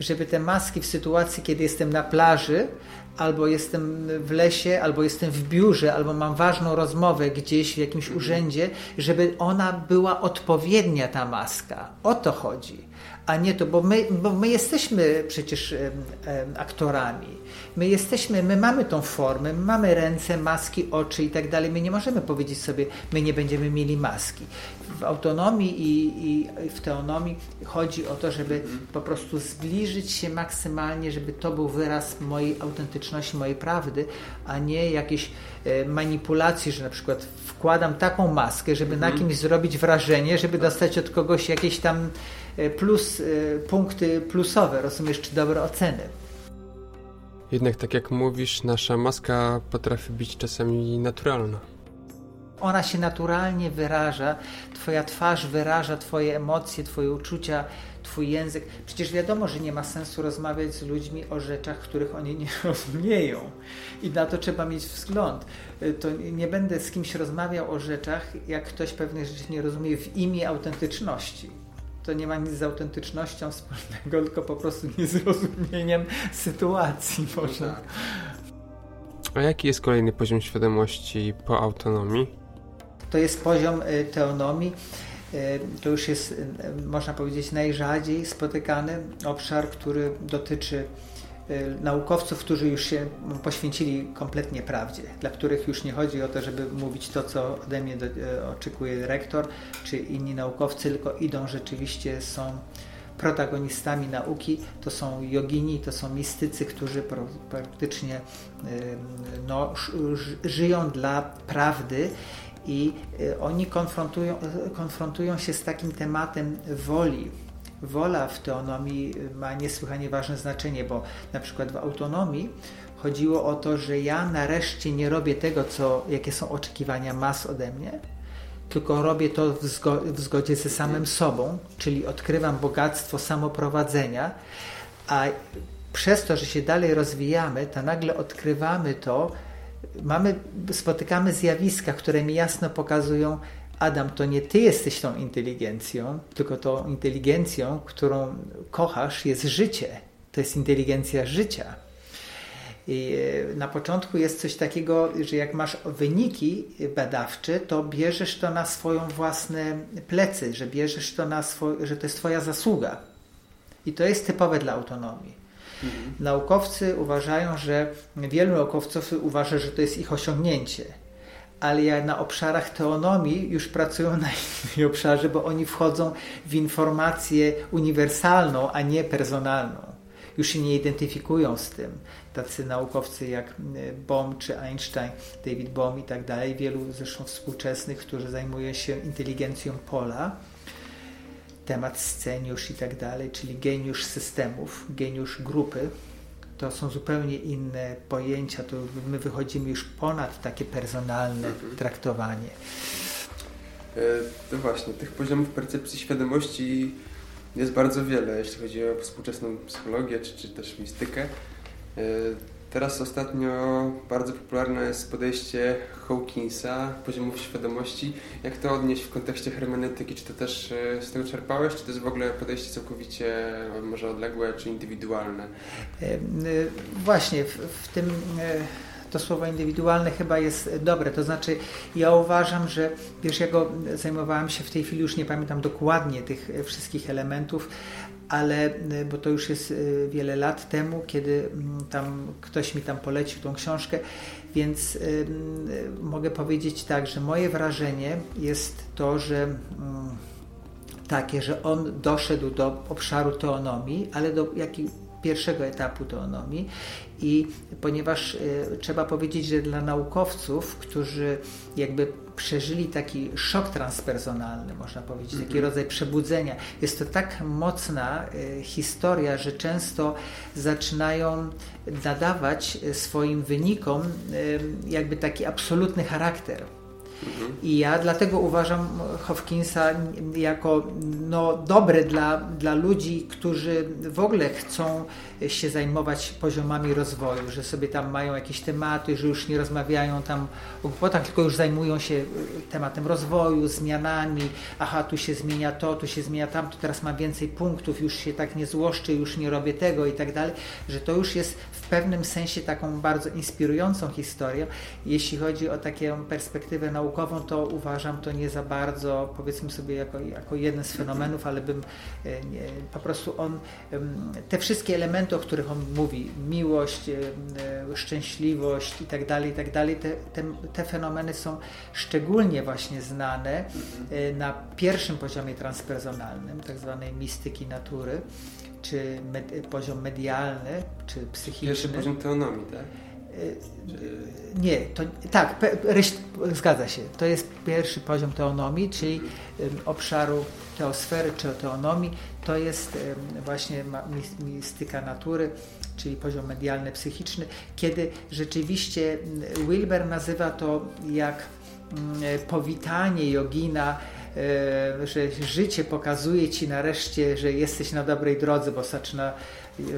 żeby te maski w sytuacji, kiedy jestem na plaży, albo jestem w lesie, albo jestem w biurze, albo mam ważną rozmowę gdzieś w jakimś urzędzie, żeby ona była odpowiednia, ta maska. O to chodzi a nie to, bo my, bo my jesteśmy przecież aktorami. My jesteśmy, my mamy tą formę, mamy ręce, maski, oczy i tak dalej. My nie możemy powiedzieć sobie, my nie będziemy mieli maski. W autonomii i, i w teonomii chodzi o to, żeby po prostu zbliżyć się maksymalnie, żeby to był wyraz mojej autentyczności, mojej prawdy, a nie jakieś e, manipulacji, że na przykład wkładam taką maskę, żeby na mhm. kimś zrobić wrażenie, żeby dostać od kogoś jakieś tam E, plus, e, punkty plusowe, rozumiesz, czy dobre oceny. Jednak tak jak mówisz, nasza maska potrafi być czasami naturalna. Ona się naturalnie wyraża, twoja twarz wyraża twoje emocje, twoje uczucia, twój język. Przecież wiadomo, że nie ma sensu rozmawiać z ludźmi o rzeczach, których oni nie rozumieją. I na to trzeba mieć wzgląd. To nie będę z kimś rozmawiał o rzeczach, jak ktoś pewnych rzeczy nie rozumie w imię autentyczności to nie ma nic z autentycznością wspólnego, tylko po prostu niezrozumieniem sytuacji. Może. Tak. A jaki jest kolejny poziom świadomości po autonomii? To jest poziom y, teonomii. Y, to już jest, y, można powiedzieć, najrzadziej spotykany obszar, który dotyczy naukowców, którzy już się poświęcili kompletnie prawdzie, dla których już nie chodzi o to, żeby mówić to, co ode mnie do, oczekuje rektor czy inni naukowcy, tylko idą rzeczywiście, są protagonistami nauki, to są jogini, to są mistycy, którzy praktycznie no, żyją dla prawdy i oni konfrontują, konfrontują się z takim tematem woli, wola w teonomii ma niesłychanie ważne znaczenie, bo na przykład w autonomii chodziło o to, że ja nareszcie nie robię tego, co, jakie są oczekiwania mas ode mnie, tylko robię to w, zgo w zgodzie ze samym sobą, czyli odkrywam bogactwo samoprowadzenia, a przez to, że się dalej rozwijamy, to nagle odkrywamy to, mamy, spotykamy zjawiska, które mi jasno pokazują, Adam, to nie ty jesteś tą inteligencją, tylko tą inteligencją, którą kochasz, jest życie. To jest inteligencja życia. I e, na początku jest coś takiego, że jak masz wyniki badawcze, to bierzesz to na swoją własne plecy, że bierzesz to na swój, że to jest twoja zasługa. I to jest typowe dla autonomii. Mhm. Naukowcy uważają, że wielu naukowców uważa, że to jest ich osiągnięcie ale ja na obszarach teonomii już pracują na innym obszarze, bo oni wchodzą w informację uniwersalną, a nie personalną. Już się nie identyfikują z tym. Tacy naukowcy jak e, Bohm czy Einstein, David Bohm i tak dalej, wielu zresztą współczesnych, którzy zajmują się inteligencją pola, temat sceniusz i tak dalej, czyli geniusz systemów, geniusz grupy, to są zupełnie inne pojęcia, to my wychodzimy już ponad takie personalne mhm. traktowanie. E, to właśnie, tych poziomów percepcji świadomości jest bardzo wiele, jeśli chodzi o współczesną psychologię czy, czy też mistykę. E, Teraz ostatnio bardzo popularne jest podejście Hawkinsa, poziomów świadomości. Jak to odnieść w kontekście hermeneutyki? Czy to też e, z tego czerpałeś, czy to jest w ogóle podejście całkowicie może odległe, czy indywidualne? E, e, właśnie, w, w tym to słowo indywidualne chyba jest dobre. To znaczy, ja uważam, że wiesz, ja go zajmowałem się w tej chwili, już nie pamiętam dokładnie tych wszystkich elementów, ale y, bo to już jest y, wiele lat temu, kiedy mm, tam ktoś mi tam polecił tą książkę, więc y, mogę powiedzieć tak, że moje wrażenie jest to, że mm, takie, że on doszedł do obszaru teonomii, ale do jakiego pierwszego etapu teonomii i ponieważ y, trzeba powiedzieć, że dla naukowców, którzy jakby przeżyli taki szok transpersonalny, można powiedzieć, taki mhm. rodzaj przebudzenia, jest to tak mocna y, historia, że często zaczynają nadawać swoim wynikom y, jakby taki absolutny charakter Mhm. I ja dlatego uważam Hopkinsa jako no, dobry dla, dla ludzi, którzy w ogóle chcą się zajmować poziomami rozwoju, że sobie tam mają jakieś tematy, że już nie rozmawiają tam o głupotach, tylko już zajmują się tematem rozwoju, zmianami, aha, tu się zmienia to, tu się zmienia tamto, teraz mam więcej punktów, już się tak nie złoszczę, już nie robię tego i tak dalej, że to już jest w pewnym sensie taką bardzo inspirującą historią. Jeśli chodzi o taką perspektywę naukową, to uważam to nie za bardzo, powiedzmy sobie, jako, jako jeden z fenomenów, ale bym e, nie, po prostu on, te wszystkie elementy, o których on mówi, miłość, e, szczęśliwość i tak dalej, i tak dalej, te fenomeny są szczególnie właśnie znane e, na pierwszym poziomie transpersonalnym, tak zwanej mistyki natury, czy med, poziom medialny, czy psychiczny. Pierwszy poziom teonomii, tak? E, nie, to, tak, zgadza się. To jest pierwszy poziom teonomii, czyli obszaru teosfery czy teonomii. To jest właśnie mistyka natury, czyli poziom medialny, psychiczny, kiedy rzeczywiście Wilber nazywa to jak powitanie jogina, e, że życie pokazuje ci nareszcie, że jesteś na dobrej drodze, bo zaczyna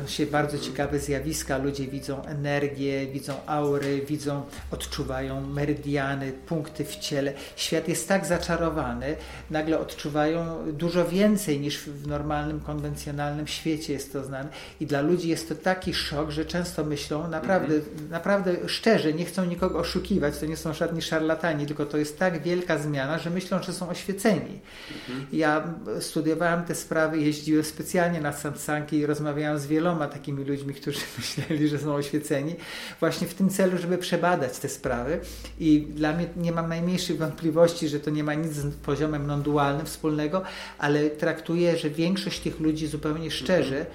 się bardzo ciekawe zjawiska. Ludzie widzą energię, widzą aury, widzą, odczuwają meridiany, punkty w ciele. Świat jest tak zaczarowany, nagle odczuwają dużo więcej niż w normalnym, konwencjonalnym świecie jest to znane. I dla ludzi jest to taki szok, że często myślą, naprawdę, mhm. naprawdę szczerze, nie chcą nikogo oszukiwać, to nie są żadni szarlatani, tylko to jest tak wielka zmiana, że myślą, że są oświeceni. Mhm. Ja studiowałem te sprawy, jeździłem specjalnie na satsangi i rozmawiałem z wieloma takimi ludźmi, którzy myśleli, że są oświeceni, właśnie w tym celu, żeby przebadać te sprawy. I dla mnie nie mam najmniejszych wątpliwości, że to nie ma nic z poziomem non-dualnym wspólnego, ale traktuję, że większość tych ludzi zupełnie szczerze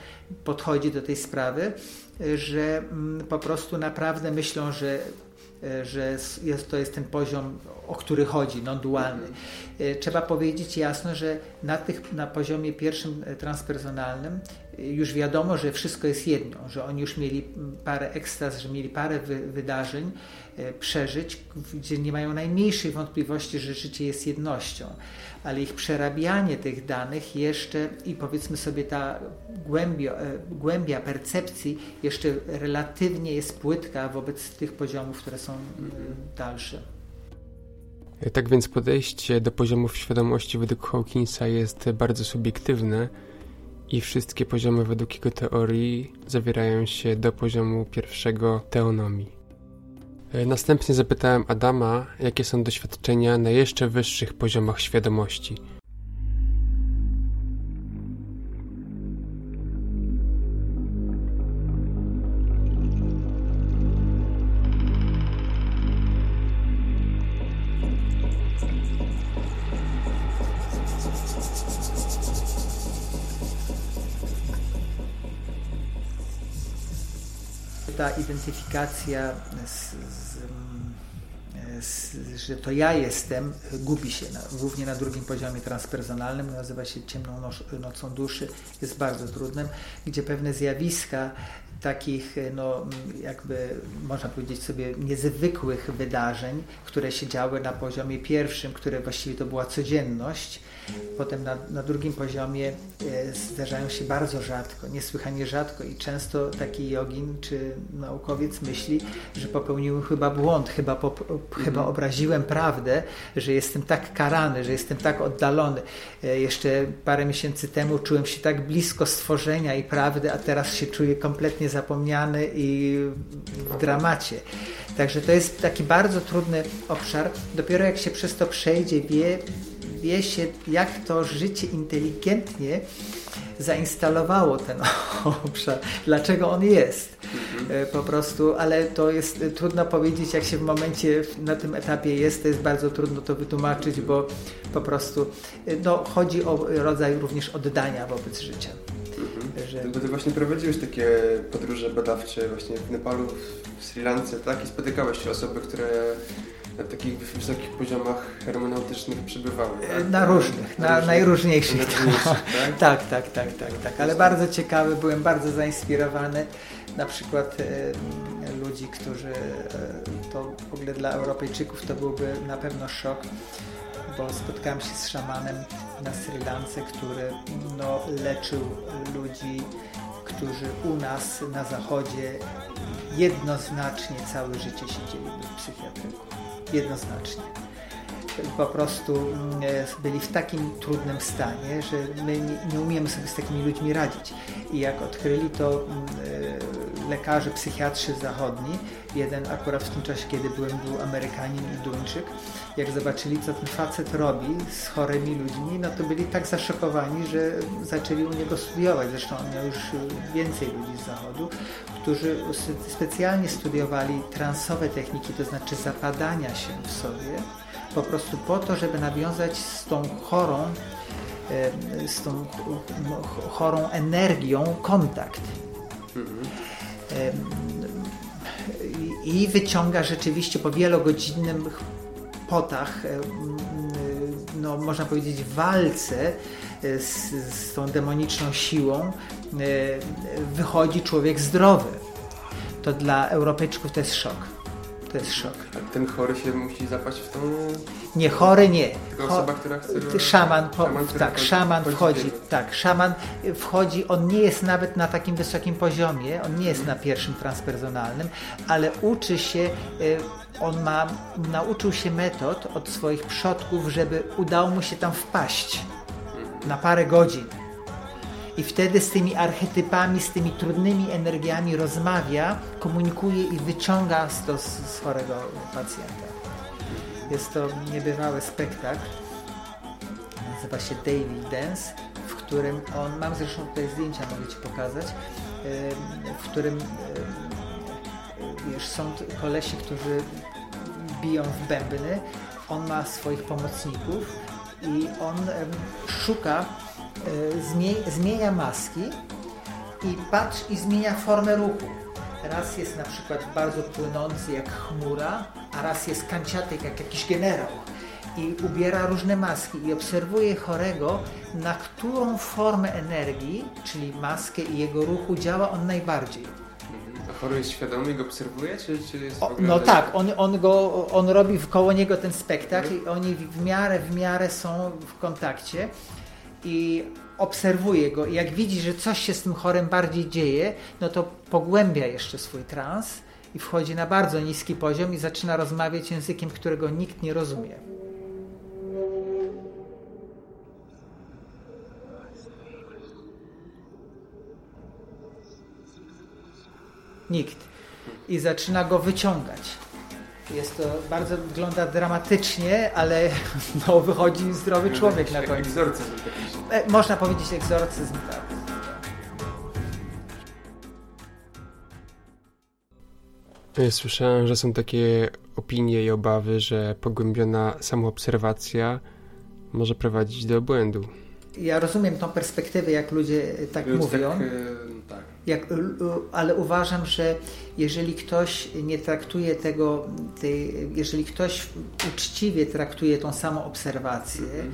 podchodzi do tej sprawy, że mm, po prostu naprawdę myślą, że E, że jest, to jest ten poziom, o który chodzi, non-dualny. E, trzeba powiedzieć jasno, że na, tych, na poziomie pierwszym e, transpersonalnym już wiadomo, że wszystko jest jedno, że oni już mieli parę ekstaz, że mieli parę wy, wydarzeń, przeżyć, gdzie nie mają najmniejszej wątpliwości, że życie jest jednością ale ich przerabianie tych danych jeszcze i powiedzmy sobie ta głębia, e, głębia percepcji jeszcze relatywnie jest płytka wobec tych poziomów, które są dalsze. Tak więc podejście do poziomów świadomości według Hawkinsa jest bardzo subiektywne i wszystkie poziomy według jego teorii zawierają się do poziomu pierwszego teonomii. E, następnie zapytałem Adama, jakie są doświadczenia na jeszcze wyższych poziomach świadomości. Identyfikacja, z, z, z, że to ja jestem, gubi się, na, głównie na drugim poziomie transpersonalnym, nazywa się ciemną nocą duszy, jest bardzo trudnym, gdzie pewne zjawiska takich, no, jakby można powiedzieć sobie, niezwykłych wydarzeń, które się działy na poziomie pierwszym, które właściwie to była codzienność, Potem na, na drugim poziomie e, zdarzają się bardzo rzadko, niesłychanie rzadko i często taki jogin czy naukowiec myśli, że popełniłem chyba błąd, chyba, po, chyba mhm. obraziłem prawdę, że jestem tak karany, że jestem tak oddalony. E, jeszcze parę miesięcy temu czułem się tak blisko stworzenia i prawdy, a teraz się czuję kompletnie zapomniany i w dramacie. Także to jest taki bardzo trudny obszar. Dopiero jak się przez to przejdzie, wie, wie się, jak to życie inteligentnie zainstalowało ten obszar, dlaczego on jest mhm. po prostu, ale to jest trudno powiedzieć, jak się w momencie na tym etapie jest, to jest bardzo trudno to wytłumaczyć, bo po prostu no, chodzi o rodzaj również oddania wobec życia. Mhm. Że... Bo ty właśnie prowadziłeś takie podróże badawcze właśnie w Nepalu, w Sri Lance, tak? I spotykałeś się osoby, które na takich wysokich poziomach hermeneutycznych przebywały. Tak? Na różnych, na, na najróżniejszych. tak? tak, tak, tak, tak, tak, ale bardzo ciekawy, byłem bardzo zainspirowany. Na przykład e, ludzi, którzy to w ogóle dla Europejczyków to byłby na pewno szok, bo spotkałem się z szamanem na Sri Lance, który no, leczył ludzi, którzy u nas na zachodzie jednoznacznie całe życie siedzieliby w psychiatryku. Jednoznacznie po prostu mm, byli w takim trudnym stanie, że my nie, umiemy sobie z takimi ludźmi radzić. I jak odkryli to mm, e, lekarze, psychiatrzy zachodni, jeden akurat w tym czasie, kiedy byłem, był Amerykanin i Duńczyk, jak zobaczyli, co ten facet robi z chorymi ludźmi, no to byli tak zaszokowani, że zaczęli u niego studiować. Zresztą on miał już więcej ludzi z zachodu, którzy specjalnie studiowali transowe techniki, to znaczy zapadania się w sobie, po prostu po to, żeby nawiązać z tą chorą, z tą chorą energią kontakt. E, I wyciąga rzeczywiście po wielogodzinnym potach, e, no, można powiedzieć, walce z, z tą demoniczną siłą, wychodzi człowiek zdrowy. To dla Europejczyków to jest szok. To jest szok. A ten chory się musi zapaść w tą... Nie, chory nie. Tylko osoba, która chce... Szaman, szaman tak, szaman wchodzi, tak, szaman wchodzi, on nie jest nawet na takim wysokim poziomie, on nie jest na pierwszym transpersonalnym, ale uczy się, y, on ma, nauczył się metod od swoich przodków, żeby udało mu się tam wpaść na parę godzin i wtedy z tymi archetypami, z tymi trudnymi energiami rozmawia, komunikuje i wyciąga to z, chorego pacjenta. Jest to niebywały spektakl. Nazywa się Daily Dance, w którym on, mam zresztą tutaj zdjęcia, mogę Ci pokazać, w którym wiesz, są kolesi, którzy biją w bębny, on ma swoich pomocników i on szuka zmienia maski i patrz i zmienia formę ruchu. Raz jest na przykład bardzo płynący jak chmura, a raz jest kanciaty jak jakiś generał. I ubiera różne maski i obserwuje chorego, na którą formę energii, czyli maskę i jego ruchu działa on najbardziej. A chory jest świadomy i go obserwuje, czy, czy jest o, No tak, on, on, go, on robi koło niego ten spektakl i oni w miarę, w miarę są w kontakcie i obserwuje go i jak widzi, że coś się z tym chorym bardziej dzieje, no to pogłębia jeszcze swój trans i wchodzi na bardzo niski poziom i zaczyna rozmawiać językiem, którego nikt nie rozumie. Nikt. I zaczyna go wyciągać. Jest to bardzo wygląda dramatycznie, ale no, wychodzi zdrowy człowiek na końcu. Egzorcyzm e, Można powiedzieć egzorcyzm, tak. Słyszałem, że są takie opinie i obawy, że pogłębiona samoobserwacja może prowadzić do błędu. Ja rozumiem tą perspektywę, jak ludzie tak mówią. Tak, tak. Jak, ale uważam, że jeżeli ktoś nie traktuje tego, tej, jeżeli ktoś uczciwie traktuje tą samą obserwację mm -hmm.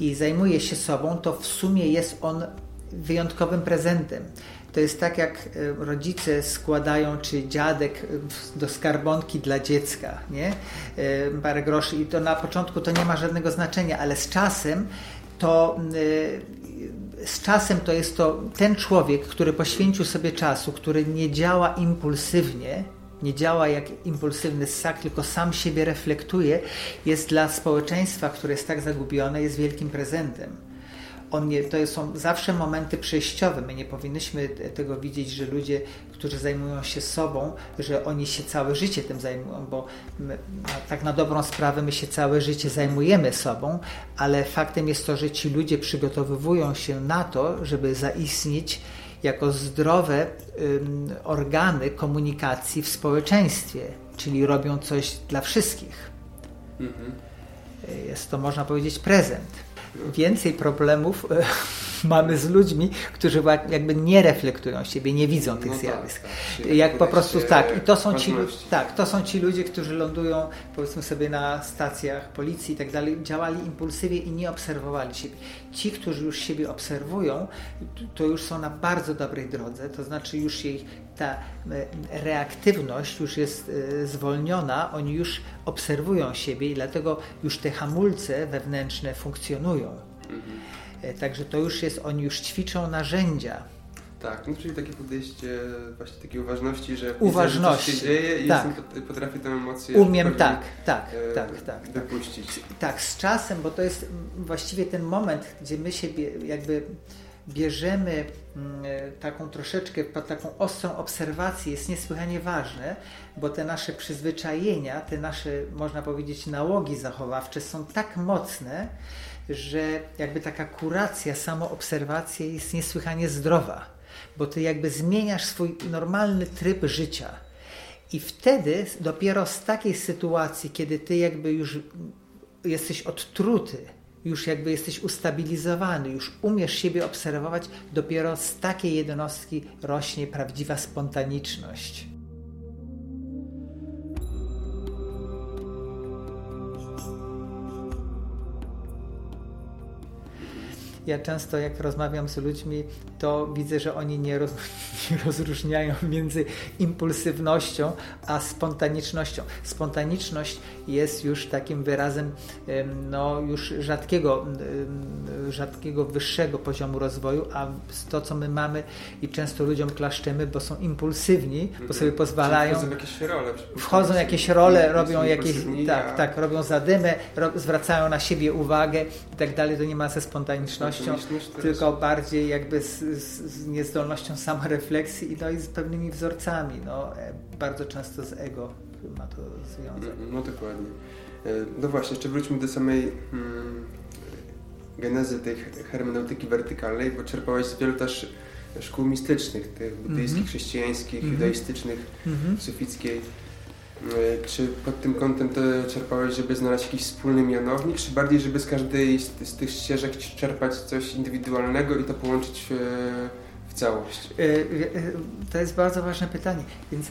i zajmuje się sobą, to w sumie jest on wyjątkowym prezentem. To jest tak, jak e, rodzice składają, czy dziadek do skarbonki dla dziecka, nie? Parę groszy i to na początku to nie ma żadnego znaczenia, ale z czasem to y, z czasem to jest to ten człowiek, który poświęcił sobie czasu, który nie działa impulsywnie, nie działa jak impulsywny ssak, tylko sam siebie reflektuje, jest dla społeczeństwa, które jest tak zagubione, jest wielkim prezentem on nie, to są zawsze momenty przejściowe. My nie powinniśmy tego widzieć, że ludzie, którzy zajmują się sobą, że oni się całe życie tym zajmują, bo my, tak na dobrą sprawę my się całe życie zajmujemy sobą, ale faktem jest to, że ci ludzie przygotowywują się na to, żeby zaistnieć jako zdrowe ym, organy komunikacji w społeczeństwie, czyli robią coś dla wszystkich. Mhm. Jest to, można powiedzieć, prezent więcej problemów e, mamy z ludźmi, którzy jakby nie reflektują siebie, nie widzą tych no tak, zjawisk. Tak, tak. Jak po prostu tak. I to są, ci, tak, to są ci ludzie, którzy lądują powiedzmy sobie na stacjach policji i tak dalej, działali impulsywnie i nie obserwowali siebie. Ci, którzy już siebie obserwują, to już są na bardzo dobrej drodze, to znaczy już jej ta e, reaktywność już jest e, zwolniona, oni już obserwują siebie i dlatego już te hamulce wewnętrzne funkcjonują. Mhm. E, także to już jest, oni już ćwiczą narzędzia. Tak, no czyli takie podejście właśnie takiej uważności, że uważności. Widzę, się dzieje i tak. potrafię tę emocję Umiem tak, tak, e, tak, tak. Wypuścić. Tak. tak, z czasem, bo to jest właściwie ten moment, gdzie my siebie jakby bierzemy mm, taką troszeczkę, taką ostrą obserwację jest niesłychanie ważne, bo te nasze przyzwyczajenia, te nasze, można powiedzieć, nałogi zachowawcze są tak mocne, że jakby taka kuracja, samoobserwacja jest niesłychanie zdrowa, bo ty jakby zmieniasz swój normalny tryb życia. I wtedy dopiero z takiej sytuacji, kiedy ty jakby już jesteś odtruty, już jakby jesteś ustabilizowany, już umiesz siebie obserwować, dopiero z takiej jednostki rośnie prawdziwa spontaniczność. Ja często jak rozmawiam z ludźmi, to widzę, że oni nie, roz, nie rozróżniają między impulsywnością a spontanicznością. Spontaniczność jest już takim wyrazem no, już rzadkiego, rzadkiego wyższego poziomu rozwoju, a to, co my mamy i często ludziom klaszczemy, bo są impulsywni, bo mhm. sobie pozwalają. Wchodzą jakieś role. Wchodzą jakieś role, robią jakieś, tak, tak, robią zadymę, zwracają na siebie uwagę i tak dalej. To nie ma ze spontanicznością, tylko bardziej jakby z, z, niezdolnością samorefleksji i, no, i z pewnymi wzorcami. No, e, bardzo często z ego ma to związek. No, no dokładnie. E, no właśnie, jeszcze wróćmy do samej hmm, genezy tej hermeneutyki wertykalnej, bo czerpałeś z wielu też szkół mistycznych, tych buddyjskich, mm -hmm. chrześcijańskich, mm -hmm. judaistycznych, mm -hmm. sufickiej. E, czy pod tym kątem to czerpałeś, żeby znaleźć jakiś wspólny mianownik, czy bardziej, żeby z każdej z, z tych ścieżek czerpać coś indywidualnego i to połączyć w, całość? To jest bardzo ważne pytanie. Więc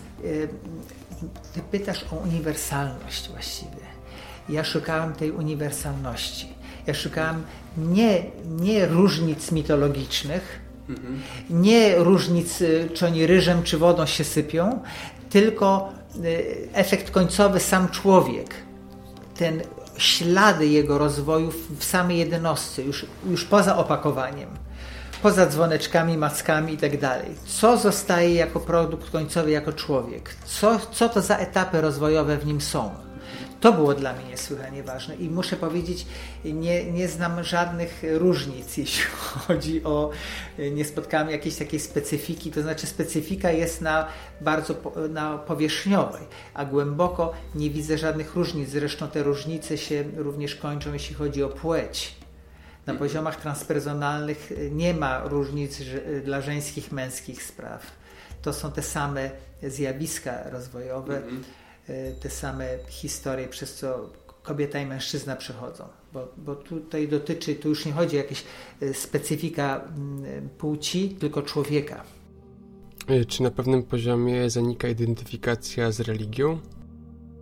ty pytasz o uniwersalność właściwie. Ja szukałem tej uniwersalności. Ja szukałem nie, nie różnic mitologicznych, mhm. nie różnic, y, czy oni ryżem czy wodą się sypią, tylko efekt końcowy sam człowiek. Ten ślady jego rozwoju w samej jednostce, już, już poza opakowaniem poza dzwoneczkami, mackami tak dalej. Co zostaje jako produkt końcowy, jako człowiek? Co, co to za etapy rozwojowe w nim są? To było dla mnie niesłychanie ważne i muszę powiedzieć, nie, nie znam żadnych różnic, jeśli chodzi o, nie spotkałem jakiejś takiej specyfiki, to znaczy specyfika jest na bardzo na powierzchniowej, a głęboko nie widzę żadnych różnic. Zresztą te różnice się również kończą, jeśli chodzi o płeć. Na poziomach transpersonalnych nie ma różnic dla żeńskich, męskich spraw. To są te same zjawiska rozwojowe, mhm. e, te same historie, przez co kobieta i mężczyzna przechodzą. Bo, bo tutaj dotyczy, tu już nie chodzi o jakieś e, specyfika mm, płci, tylko człowieka. E, czy na pewnym poziomie zanika identyfikacja z religią?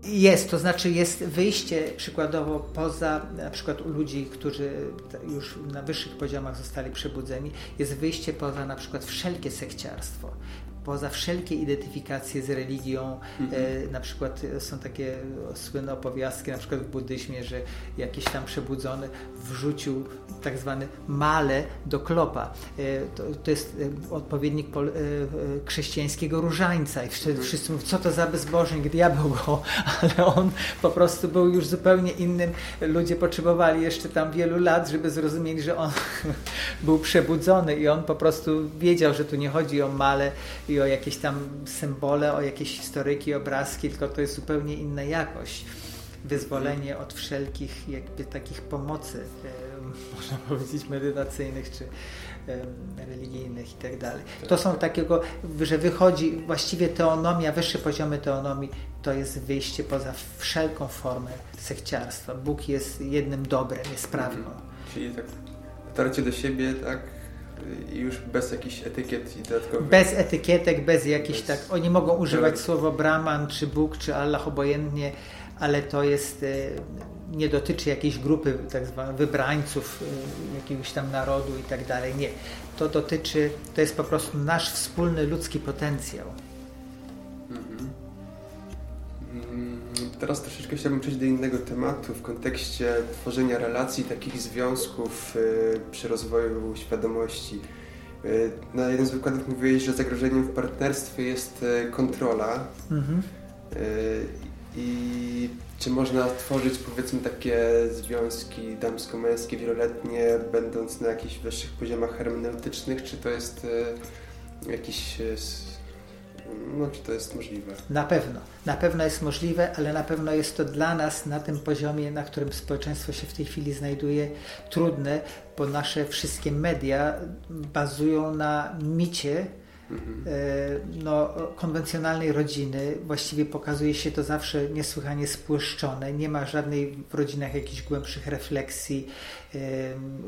Jest, to znaczy jest wyjście przykładowo poza na przykład u ludzi, którzy już na wyższych poziomach zostali przebudzeni, jest wyjście poza na przykład wszelkie sekciarstwo poza wszelkie identyfikacje z religią, mhm. e, na przykład są takie słynne opowiastki, na przykład w buddyzmie, że jakiś tam przebudzony wrzucił tak zwany male do klopa. E, to, to, jest e, odpowiednik pol, e, chrześcijańskiego różańca i wtedy mhm. wszyscy mówią, co to za bezbożnik, diabeł go, ale on po prostu był już zupełnie innym. Ludzie potrzebowali jeszcze tam wielu lat, żeby zrozumieć, że on był przebudzony i on po prostu wiedział, że tu nie chodzi o male i o jakieś tam symbole, o jakieś historyki, obrazki, tylko to jest zupełnie inna jakość. Wyzwolenie od wszelkich jakby takich pomocy, e, można powiedzieć, medytacyjnych czy e, religijnych i tak dalej. To są takiego, że wychodzi właściwie teonomia, wyższe poziomy teonomii, to jest wyjście poza wszelką formę sekciarstwa. Bóg jest jednym dobrem, jest prawdą. Mhm. Czyli tak dotarcie do siebie, tak, już bez jakichś etykiet i dodatkowych. Bez etykietek, bez jakichś bez... tak. Oni mogą używać słowo Brahman, czy Bóg, czy Allah obojętnie, ale to jest. Nie dotyczy jakiejś grupy tak zwanych wybrańców jakiegoś tam narodu i tak dalej. Nie. To dotyczy, to jest po prostu nasz wspólny ludzki potencjał. Mhm. Mm, teraz troszeczkę chciałbym przejść do innego tematu w kontekście tworzenia relacji, takich związków y, przy rozwoju świadomości. Na jednym z wykładów mówiłeś, że zagrożeniem w partnerstwie jest kontrola. Mhm. I czy można tworzyć powiedzmy takie związki damsko-męskie wieloletnie, będąc na jakichś wyższych poziomach hermeneutycznych, czy to jest jakiś no, czy to jest możliwe? Na pewno. Na pewno jest możliwe, ale na pewno jest to dla nas na tym poziomie, na którym społeczeństwo się w tej chwili znajduje, trudne, bo nasze wszystkie media bazują na micie no, konwencjonalnej rodziny właściwie pokazuje się to zawsze niesłychanie spłyszczone. Nie ma żadnej w rodzinach jakichś głębszych refleksji,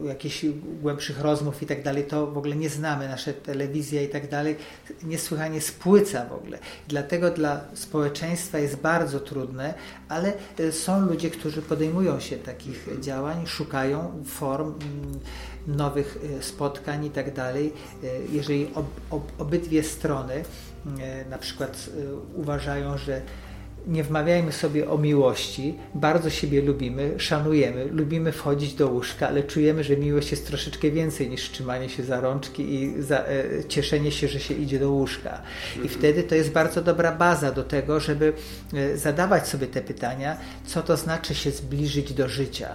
jakichś głębszych rozmów i tak dalej. To w ogóle nie znamy. Nasze telewizja i tak dalej niesłychanie spłyca w ogóle. Dlatego dla społeczeństwa jest bardzo trudne, ale e, są ludzie, którzy podejmują się takich działań, szukają form mm, nowych e, spotkań i tak dalej. E, jeżeli ob, ob, obydwie strony e, na przykład uważają, że nie wmawiajmy sobie o miłości, bardzo siebie lubimy, szanujemy, lubimy wchodzić do łóżka, ale czujemy, że miłość jest troszeczkę więcej niż trzymanie się za rączki i za, e, cieszenie się, że się idzie do łóżka. I mhm. wtedy to jest bardzo dobra baza do tego, żeby e, zadawać sobie te pytania, co to znaczy się zbliżyć do życia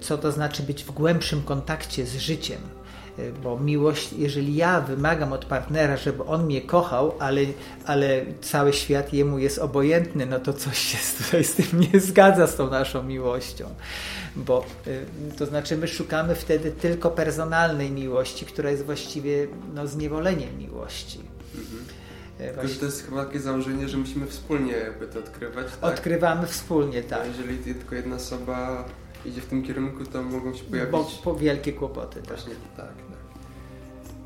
co to znaczy być w głębszym kontakcie z życiem. E, bo miłość, jeżeli ja wymagam od partnera, żeby on mnie kochał, ale, ale cały świat jemu jest obojętny, no to coś się tutaj z tym nie zgadza z tą naszą miłością. Bo e, to znaczy, my szukamy wtedy tylko personalnej miłości, która jest właściwie no, zniewoleniem miłości. Mhm. Że to jest chyba takie założenie, że musimy wspólnie jakby to odkrywać. Tak? Odkrywamy wspólnie, tak. A jeżeli tylko jedna osoba idzie w tym kierunku, to mogą się pojawić... Bo, po wielkie kłopoty. Tak. Właśnie, tak. tak.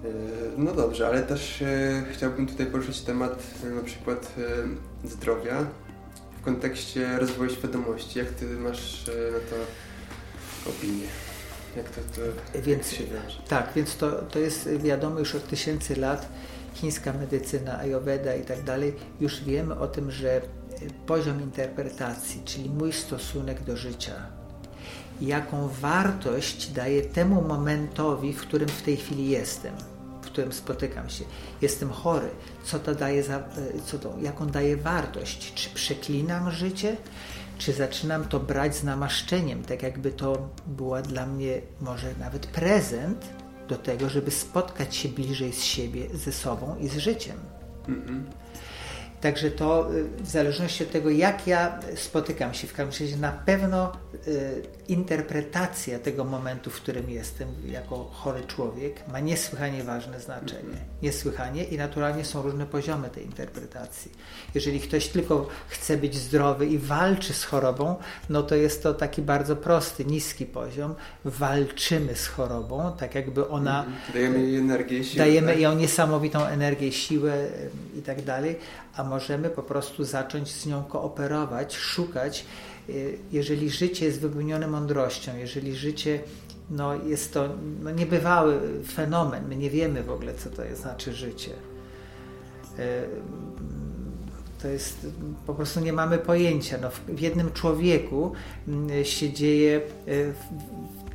E, no dobrze, ale też e, chciałbym tutaj poruszyć temat e, na przykład zdrowia w kontekście rozwoju świadomości. Jak ty masz na to opinię? Jak to, to więc, się wiąże? Tak, więc to, to jest wiadomo już od tysięcy lat. Chińska medycyna, ayurveda i tak dalej. Już wiemy o tym, że poziom interpretacji, czyli mój stosunek do życia, jaką wartość daję temu momentowi, w którym w tej chwili jestem, w którym spotykam się. Jestem chory. Co to daje, za, co to, jaką daje wartość? Czy przeklinam życie? Czy zaczynam to brać z namaszczeniem, tak jakby to była dla mnie może nawet prezent do tego, żeby spotkać się bliżej z siebie, ze sobą i z życiem. Mm -hmm. Także to y, w zależności od tego, jak ja spotykam się w każdym razie, na pewno y, interpretacja tego momentu, w którym jestem jako chory człowiek ma niesłychanie ważne znaczenie. Mhm. Niesłychanie i naturalnie są różne poziomy tej interpretacji. Jeżeli ktoś tylko chce być zdrowy i walczy z chorobą, no to jest to taki bardzo prosty, niski poziom. Walczymy z chorobą, tak jakby ona... Mhm. Dajemy jej energię, siłę. Dajemy tak? ją niesamowitą energię, siłę i tak dalej, a możemy po prostu zacząć z nią kooperować, szukać. Y, jeżeli życie jest wypełnione mądrością, jeżeli życie no, jest to no, niebywały fenomen, my nie wiemy w ogóle, co to jest, znaczy życie. Y, to jest, po prostu nie mamy pojęcia. No, w jednym człowieku mm, się dzieje y,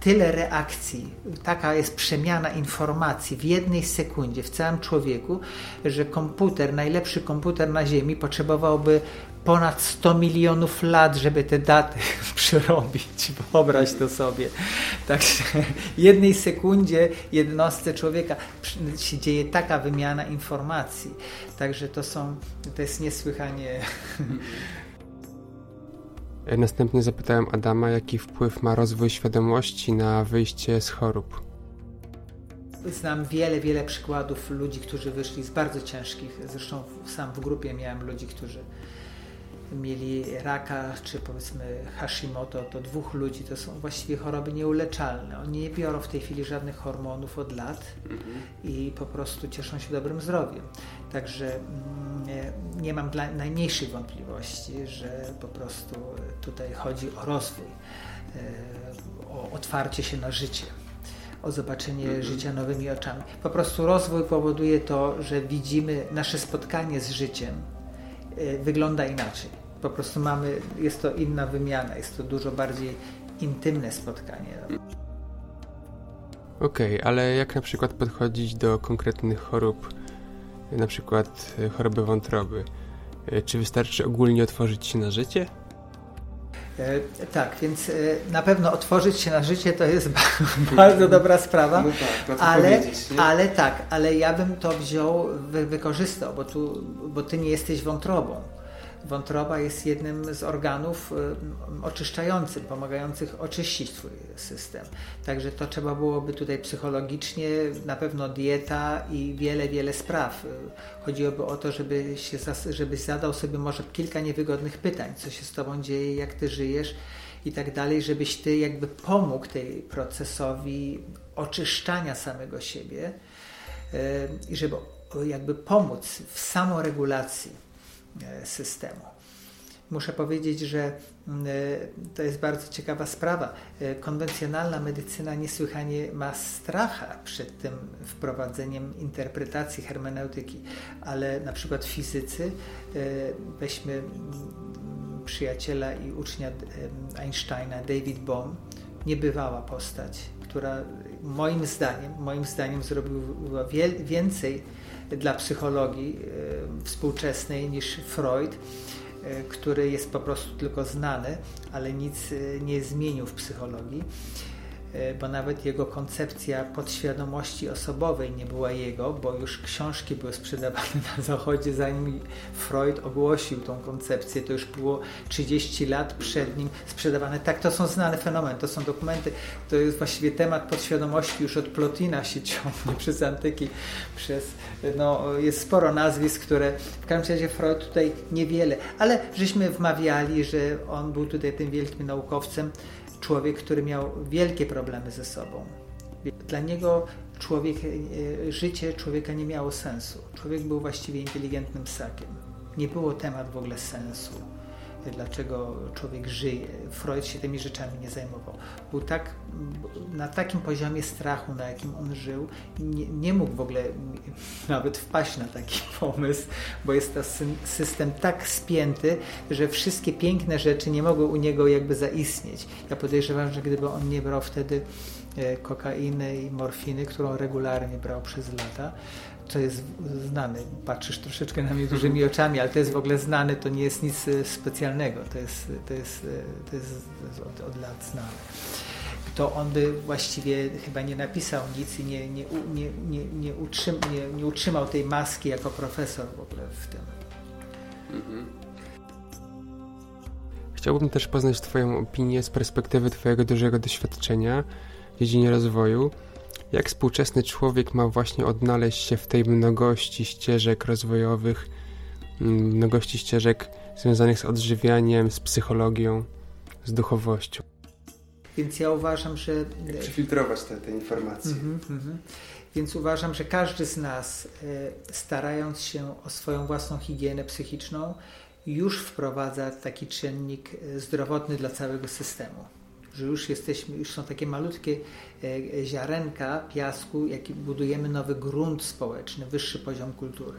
tyle reakcji, taka jest przemiana informacji w jednej sekundzie w całym człowieku, że komputer, najlepszy komputer na Ziemi potrzebowałby ponad 100 milionów lat, żeby te daty przerobić. Wyobraź to sobie. Także jednej sekundzie jednostce człowieka się dzieje taka wymiana informacji. Także to są, to jest niesłychanie Następnie zapytałem Adama, jaki wpływ ma rozwój świadomości na wyjście z chorób. Znam wiele, wiele przykładów ludzi, którzy wyszli z bardzo ciężkich. Zresztą sam w grupie miałem ludzi, którzy mieli raka, czy powiedzmy Hashimoto, to dwóch ludzi, to są właściwie choroby nieuleczalne. Oni nie biorą w tej chwili żadnych hormonów od lat mhm. i po prostu cieszą się dobrym zdrowiem. Także nie, mm, nie mam dla, najmniejszych wątpliwości, że po prostu tutaj chodzi o rozwój, e, o otwarcie się na życie o zobaczenie mm -hmm. życia nowymi oczami. Po prostu rozwój powoduje to, że widzimy nasze spotkanie z życiem e, wygląda inaczej. Po prostu mamy, jest to inna wymiana, jest to dużo bardziej intymne spotkanie. Okej, okay, ale jak na przykład podchodzić do konkretnych chorób, na przykład e, choroby wątroby? E, czy wystarczy ogólnie otworzyć się na życie? E, tak, więc na pewno otworzyć się na życie to jest bardzo dobra sprawa, no tak, ale, ale tak, ale ja bym to wziął, wy, wykorzystał, bo, tu, bo ty nie jesteś wątrobą. Wątroba jest jednym z organów y, oczyszczających, pomagających oczyścić Twój system. Także to trzeba byłoby tutaj psychologicznie, na pewno dieta i wiele, wiele spraw. Chodziłoby o to, żeby się, żebyś zadał sobie może kilka niewygodnych pytań, co się z Tobą dzieje, jak Ty żyjesz i tak dalej, żebyś Ty jakby pomógł tej procesowi oczyszczania samego siebie y, i żeby jakby pomóc w samoregulacji systemu. Muszę powiedzieć, że e, to jest bardzo ciekawa sprawa. E, konwencjonalna medycyna niesłychanie ma stracha przed tym wprowadzeniem interpretacji hermeneutyki, ale na przykład fizycy, weźmy przyjaciela i ucznia Einsteina, David Bohm, niebywała postać, która moim zdaniem, moim zdaniem zrobiła więcej dla psychologii e, współczesnej niż Freud, e, który jest po prostu tylko znany, ale nic e, nie zmienił w psychologii. E, bo nawet jego koncepcja podświadomości osobowej nie była jego, bo już książki były sprzedawane na zachodzie, zanim Freud ogłosił tą koncepcję, to już było 30 lat przed nim sprzedawane. Tak, to są znane fenomeny, to są dokumenty, to jest właściwie temat podświadomości już od Plotina się ciągnie przez antyki, przez, no, jest sporo nazwisk, które w każdym razie Freud tutaj niewiele, ale żeśmy wmawiali, że on był tutaj tym wielkim naukowcem, człowiek, który miał wielkie problemy ze sobą. Dla niego człowiek, e, życie człowieka nie miało sensu. Człowiek był właściwie inteligentnym ssakiem. Nie było temat w ogóle sensu dlaczego człowiek żyje. Freud się tymi rzeczami nie zajmował. Był tak, na takim poziomie strachu, na jakim on żył, nie, nie mógł w ogóle nawet wpaść na taki pomysł, bo jest to system tak spięty, że wszystkie piękne rzeczy nie mogły u niego jakby zaistnieć. Ja podejrzewam, że gdyby on nie brał wtedy e, kokainy i morfiny, którą regularnie brał przez lata, to jest znane. Patrzysz troszeczkę na mnie dużymi oczami, ale to jest w ogóle znane, to nie jest nic e, specjalnego, to jest, to jest, e, to jest od, od lat znane. To on by właściwie chyba nie napisał nic i nie, nie, nie, nie, nie, utrzym, nie, nie utrzymał tej maski jako profesor w ogóle w tym. Mhm. Chciałbym też poznać Twoją opinię z perspektywy Twojego dużego doświadczenia w dziedzinie rozwoju jak współczesny człowiek ma właśnie odnaleźć się w tej mnogości ścieżek rozwojowych, mm, mnogości ścieżek związanych z odżywianiem, z psychologią, z duchowością. Więc ja uważam, że. Jak przefiltrować te, te informacje. Mm -hmm, mm -hmm. Więc uważam, że każdy z nas, e, starając się o swoją własną higienę psychiczną, już wprowadza taki czynnik e, zdrowotny dla całego systemu że już jesteśmy, już są takie malutkie e, ziarenka piasku, jaki budujemy nowy grunt społeczny, wyższy poziom kultury.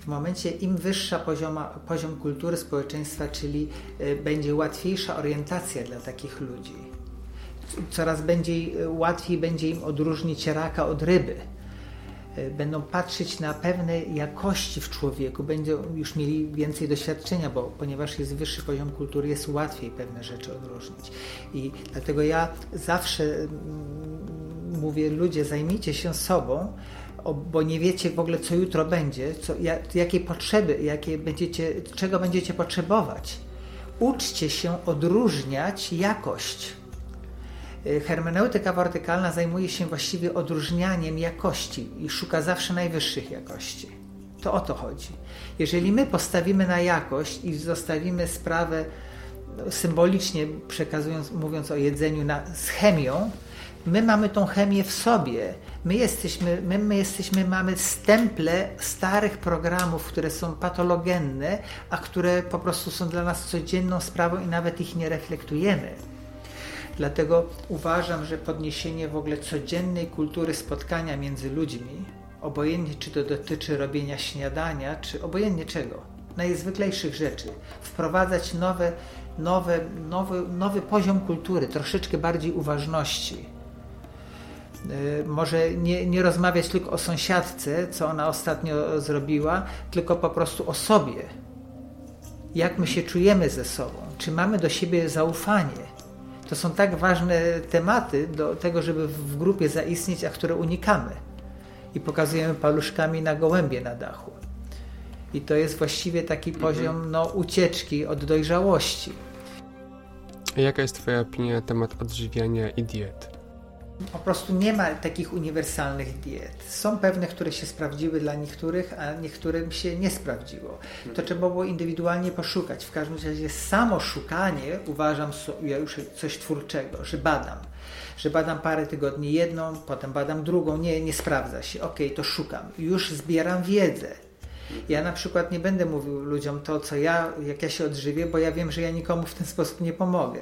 W momencie im wyższa pozioma, poziom kultury społeczeństwa, czyli e, będzie łatwiejsza orientacja dla takich ludzi. Coraz będzie, e, łatwiej będzie im odróżnić raka od ryby E, będą patrzeć na pewne jakości w człowieku, będą już mieli więcej doświadczenia, bo ponieważ jest wyższy poziom kultury, jest łatwiej pewne rzeczy odróżnić. I dlatego ja zawsze mm, mówię, ludzie, zajmijcie się sobą, bo nie wiecie w ogóle, co jutro będzie, co, jakie potrzeby, jakie będziecie, czego będziecie potrzebować. Uczcie się odróżniać jakość Y, hermeneutyka wertykalna zajmuje się właściwie odróżnianiem jakości i szuka zawsze najwyższych jakości. To o to chodzi. Jeżeli my postawimy na jakość i zostawimy sprawę no, symbolicznie przekazując, mówiąc o jedzeniu na, z chemią, my mamy tą chemię w sobie. My jesteśmy, my, my jesteśmy, mamy stemple starych programów, które są patologenne, a które po prostu są dla nas codzienną sprawą i nawet ich nie reflektujemy. Dlatego uważam, że podniesienie w ogóle codziennej kultury spotkania między ludźmi, obojętnie czy to dotyczy robienia śniadania, czy obojętnie czego, najzwyklejszych rzeczy, wprowadzać nowe, nowe, nowy, nowy poziom kultury, troszeczkę bardziej uważności. Y, może nie, nie rozmawiać tylko o sąsiadce, co ona ostatnio zrobiła, tylko po prostu o sobie. Jak my się czujemy ze sobą? Czy mamy do siebie zaufanie? To są tak ważne tematy do tego, żeby w grupie zaistnieć, a które unikamy. I pokazujemy paluszkami na gołębie na dachu. I to jest właściwie taki mhm. poziom no, ucieczki od dojrzałości. Jaka jest Twoja opinia na temat odżywiania i diet? Po prostu nie ma takich uniwersalnych diet. Są pewne, które się sprawdziły dla niektórych, a niektórym się nie sprawdziło. To trzeba było indywidualnie poszukać. W każdym razie samo szukanie uważam ja już coś twórczego, że badam. Że badam parę tygodni jedną, potem badam drugą, nie, nie sprawdza się. Ok, to szukam. Już zbieram wiedzę. Ja na przykład nie będę mówił ludziom to, co ja, jak ja się odżywię, bo ja wiem, że ja nikomu w ten sposób nie pomogę.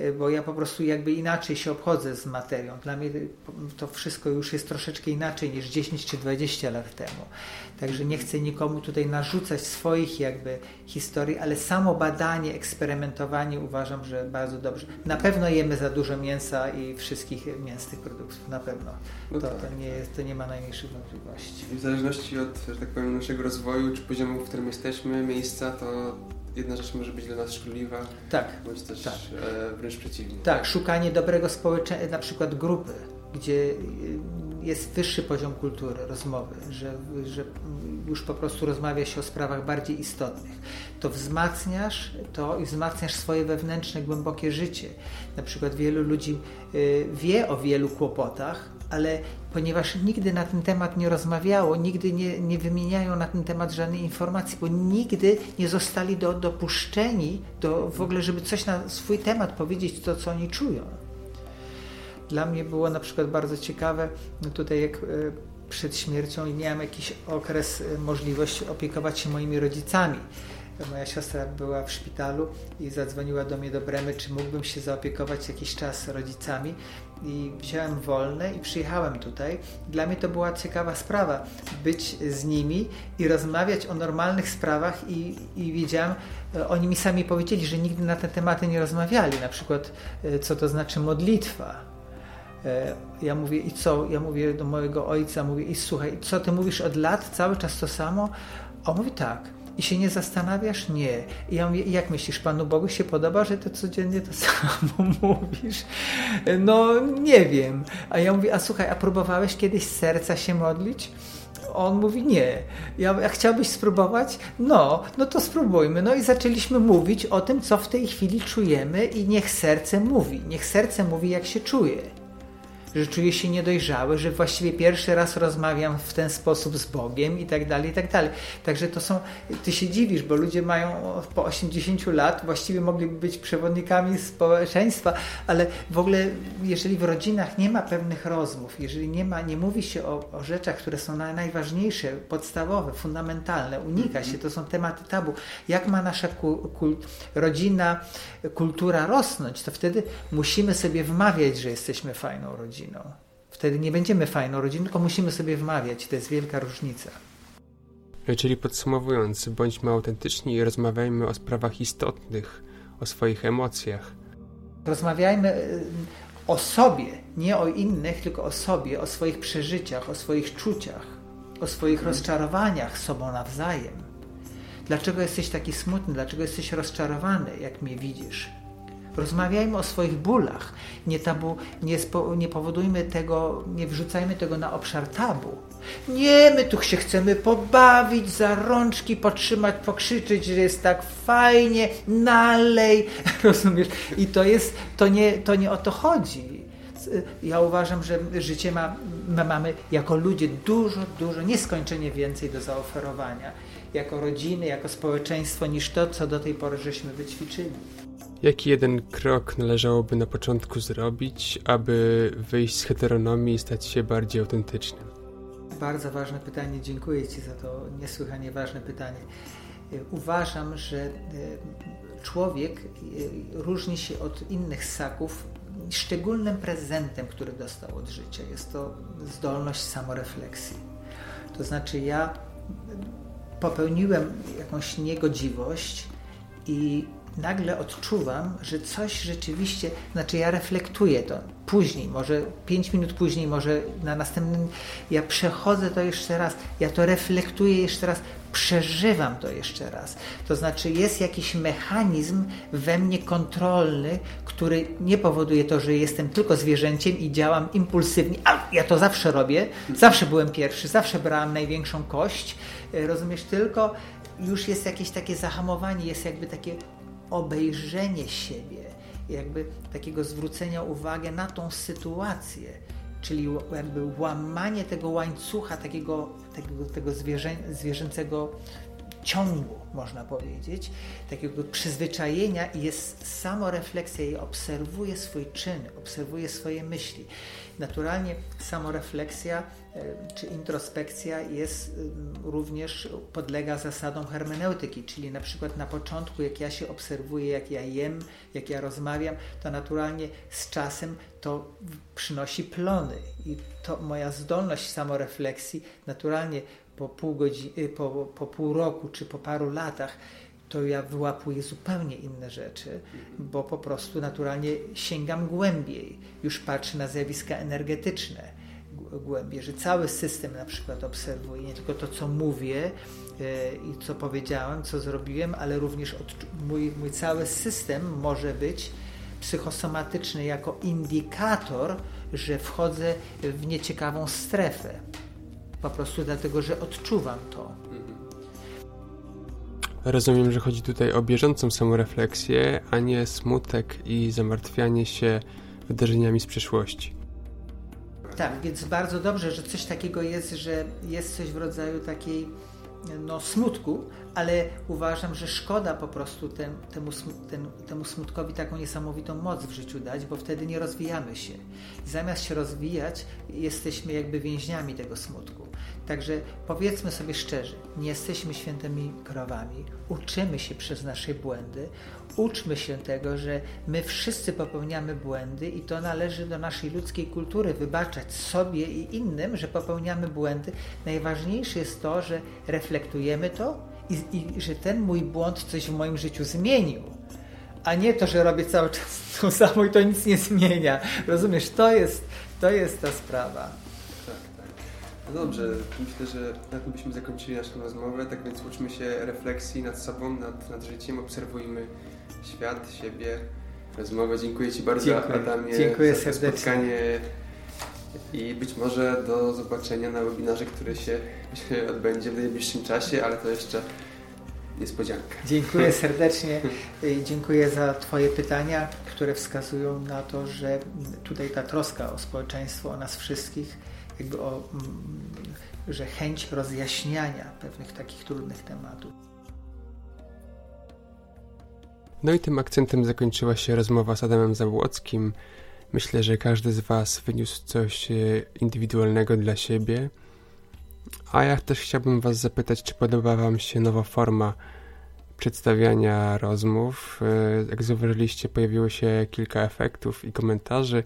Y, bo ja po prostu jakby inaczej się obchodzę z materią. Dla mnie to wszystko już jest troszeczkę inaczej niż 10 czy 20 lat temu. Także nie chcę nikomu tutaj narzucać swoich jakby historii, ale samo badanie, eksperymentowanie uważam, że bardzo dobrze. Na pewno jemy za dużo mięsa i wszystkich mięsnych produktów, na pewno. No to, tak. to, nie jest, to nie ma najmniejszych wątpliwości. W zależności od, że tak powiem, naszego rozwoju, czy poziomu, w którym jesteśmy, miejsca, to jedna rzecz może być dla nas szkodliwa, tak, bądź też tak. E, wręcz przeciwnie. Tak, szukanie dobrego społeczeństwa, na przykład grupy, gdzie jest wyższy poziom kultury, rozmowy, że, że już po prostu rozmawia się o sprawach bardziej istotnych. To wzmacniasz to i wzmacniasz swoje wewnętrzne, głębokie życie. Na przykład wielu ludzi y, wie o wielu kłopotach, ale ponieważ nigdy na ten temat nie rozmawiało, nigdy nie, nie wymieniają na ten temat żadnej informacji, bo nigdy nie zostali do, dopuszczeni do, w ogóle, żeby coś na swój temat powiedzieć, to co oni czują. Dla mnie było na przykład bardzo ciekawe, no tutaj jak e, przed śmiercią miałem jakiś okres, e, możliwość opiekować się moimi rodzicami moja siostra była w szpitalu i zadzwoniła do mnie do Bremy, czy mógłbym się zaopiekować jakiś czas rodzicami i wziąłem wolne i przyjechałem tutaj. Dla mnie to była ciekawa sprawa, być z nimi i rozmawiać o normalnych sprawach i, i wiedziałem, e, oni mi sami powiedzieli, że nigdy na te tematy nie rozmawiali, na przykład e, co to znaczy modlitwa. E, ja mówię, i co? Ja mówię do mojego ojca, mówię, i słuchaj, co ty mówisz od lat, cały czas to samo? On mówi tak, i się nie zastanawiasz? Nie. I ja mówię, jak myślisz, Panu Bogu się podoba, że ty codziennie to samo mówisz? No, nie wiem. A ja mówię, a słuchaj, a próbowałeś kiedyś z serca się modlić? On mówi nie. Ja, a chciałbyś spróbować? No, no to spróbujmy. No i zaczęliśmy mówić o tym, co w tej chwili czujemy i niech serce mówi. Niech serce mówi, jak się czuje że czuję się niedojrzały, że właściwie pierwszy raz rozmawiam w ten sposób z Bogiem i tak dalej, i tak dalej. Także to są, ty się dziwisz, bo ludzie mają po 80 lat, właściwie mogliby być przewodnikami społeczeństwa, ale w ogóle jeżeli w rodzinach nie ma pewnych rozmów, jeżeli nie ma, nie mówi się o, o rzeczach, które są najważniejsze, podstawowe, fundamentalne, unika się, to są tematy tabu. Jak ma nasza rodzina, kultura rosnąć, to wtedy musimy sobie wmawiać, że jesteśmy fajną rodziną rodziną. Wtedy nie będziemy fajną rodziną, tylko musimy sobie wmawiać. To jest wielka różnica. Czyli podsumowując, bądźmy autentyczni i rozmawiajmy o sprawach istotnych, o swoich emocjach. Rozmawiajmy y, o sobie, nie o innych, tylko o sobie, o swoich przeżyciach, o swoich czuciach, o swoich rozczarowaniach sobą nawzajem. Dlaczego jesteś taki smutny? Dlaczego jesteś rozczarowany, jak mnie widzisz? Rozmawiajmy o swoich bólach. Nie, tabu, nie, spo, nie powodujmy tego, nie wrzucajmy tego na obszar tabu. Nie, my tu się chcemy pobawić, za rączki potrzymać, pokrzyczeć, że jest tak fajnie, nalej, rozumiesz? I to jest, to nie, to nie o to chodzi. ja uważam, że życie ma, my mamy jako ludzie dużo, dużo, nieskończenie więcej do zaoferowania. Jako rodziny, jako społeczeństwo, niż to, co do tej pory żeśmy wyćwiczyli. Jaki jeden krok należałoby na początku zrobić, aby wyjść z heteronomii i stać się bardziej autentycznym? Bardzo ważne pytanie. Dziękuję Ci za to niesłychanie ważne pytanie. Uważam, że e, człowiek e, różni się od innych ssaków szczególnym prezentem, który dostał od życia. Jest to zdolność samorefleksji. To znaczy, ja popełniłem jakąś niegodziwość i nagle odczuwam, że coś rzeczywiście, znaczy ja reflektuję to. Później, może pięć minut później, może na następnym, ja przechodzę to jeszcze raz, ja to reflektuję jeszcze raz, przeżywam to jeszcze raz. To znaczy jest jakiś mechanizm we mnie kontrolny, który nie powoduje to, że jestem tylko zwierzęciem i działam impulsywnie, a ja to zawsze robię, zawsze byłem pierwszy, zawsze brałem największą kość, e, rozumiesz, tylko już jest jakieś takie zahamowanie, jest jakby takie obejrzenie siebie, jakby takiego zwrócenia uwagi na tą sytuację, czyli jakby łamanie tego łańcucha, takiego, tego, tego zwierzę, zwierzęcego ciągu, można powiedzieć, takiego przyzwyczajenia i jest samorefleksja i obserwuje swój czyn, obserwuje swoje myśli. Naturalnie samorefleksja e, czy introspekcja jest również podlega zasadom hermeneutyki, czyli na przykład na początku, jak ja się obserwuję, jak ja jem, jak ja rozmawiam, to naturalnie z czasem to przynosi plony. I to moja zdolność samorefleksji naturalnie po pół, godziny, y, po, po pół roku czy po paru latach to ja wyłapuję zupełnie inne rzeczy, bo po prostu naturalnie sięgam głębiej, już patrzę na zjawiska energetyczne głębiej, że cały system na przykład obserwuję, nie tylko to, co mówię yy, i co powiedziałem, co zrobiłem, ale również mój, mój cały system może być psychosomatyczny jako indikator, że wchodzę w nieciekawą strefę. Po prostu dlatego, że odczuwam to. Rozumiem, że chodzi tutaj o bieżącą samorefleksję, a nie smutek i zamartwianie się wydarzeniami z przeszłości. Tak, więc bardzo dobrze, że coś takiego jest, że jest coś w rodzaju takiej no, smutku, ale uważam, że szkoda po prostu temu, ten, temu smutkowi taką niesamowitą moc w życiu dać, bo wtedy nie rozwijamy się. Zamiast się rozwijać, jesteśmy jakby więźniami tego smutku. Także powiedzmy sobie szczerze, nie jesteśmy świętymi krowami, uczymy się przez nasze błędy, uczmy się tego, że my wszyscy popełniamy błędy i to należy do naszej ludzkiej kultury wybaczać sobie i innym, że popełniamy błędy. Najważniejsze jest to, że reflektujemy to i, i że ten mój błąd coś w moim życiu zmienił a nie to, że robię cały czas to samo i to nic nie zmienia. Rozumiesz, to jest, to jest ta sprawa. No dobrze, myślę, że na tym byśmy zakończyli naszą rozmowę, tak więc uczmy się refleksji nad sobą, nad, nad życiem, obserwujmy świat, siebie, rozmowę. Dziękuję Ci bardzo Dziękuję. Adamie Dziękuję za serdecznie. spotkanie i być może do zobaczenia na webinarze, który się, się odbędzie w najbliższym czasie, ale to jeszcze niespodzianka. Dziękuję serdecznie. Dziękuję za Twoje pytania, które wskazują na to, że tutaj ta troska o społeczeństwo, o nas wszystkich jakby o, mm, że chęć rozjaśniania pewnych takich trudnych tematów. No i tym akcentem zakończyła się rozmowa z Adamem Zabłockim. Myślę, że każdy z Was wyniósł coś e, indywidualnego dla siebie. A ja też chciałbym Was zapytać, czy podoba Wam się nowa forma przedstawiania rozmów. E, jak zauważyliście, pojawiło się kilka efektów i komentarzy.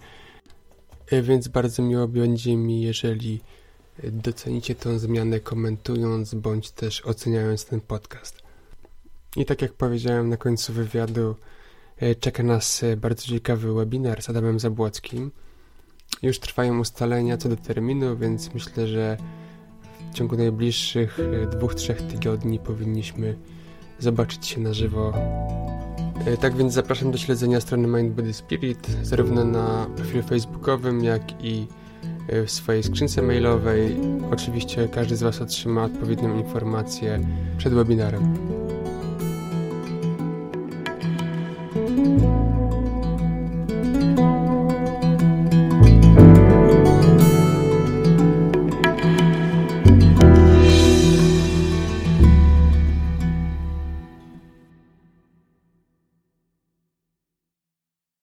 E, więc bardzo miło będzie mi, jeżeli docenicie tę zmianę komentując bądź też oceniając ten podcast. I tak jak powiedziałem na końcu wywiadu, e, czeka nas e, bardzo ciekawy webinar z Adamem Zabłockim. Już trwają ustalenia co do terminu, więc myślę, że w ciągu najbliższych dwóch, trzech tygodni powinniśmy zobaczyć się na żywo tak więc zapraszam do śledzenia strony Mind Body Spirit zarówno na profilu facebookowym, jak i e, w swojej skrzynce mailowej. Oczywiście każdy z Was otrzyma odpowiednią informację przed webinarem.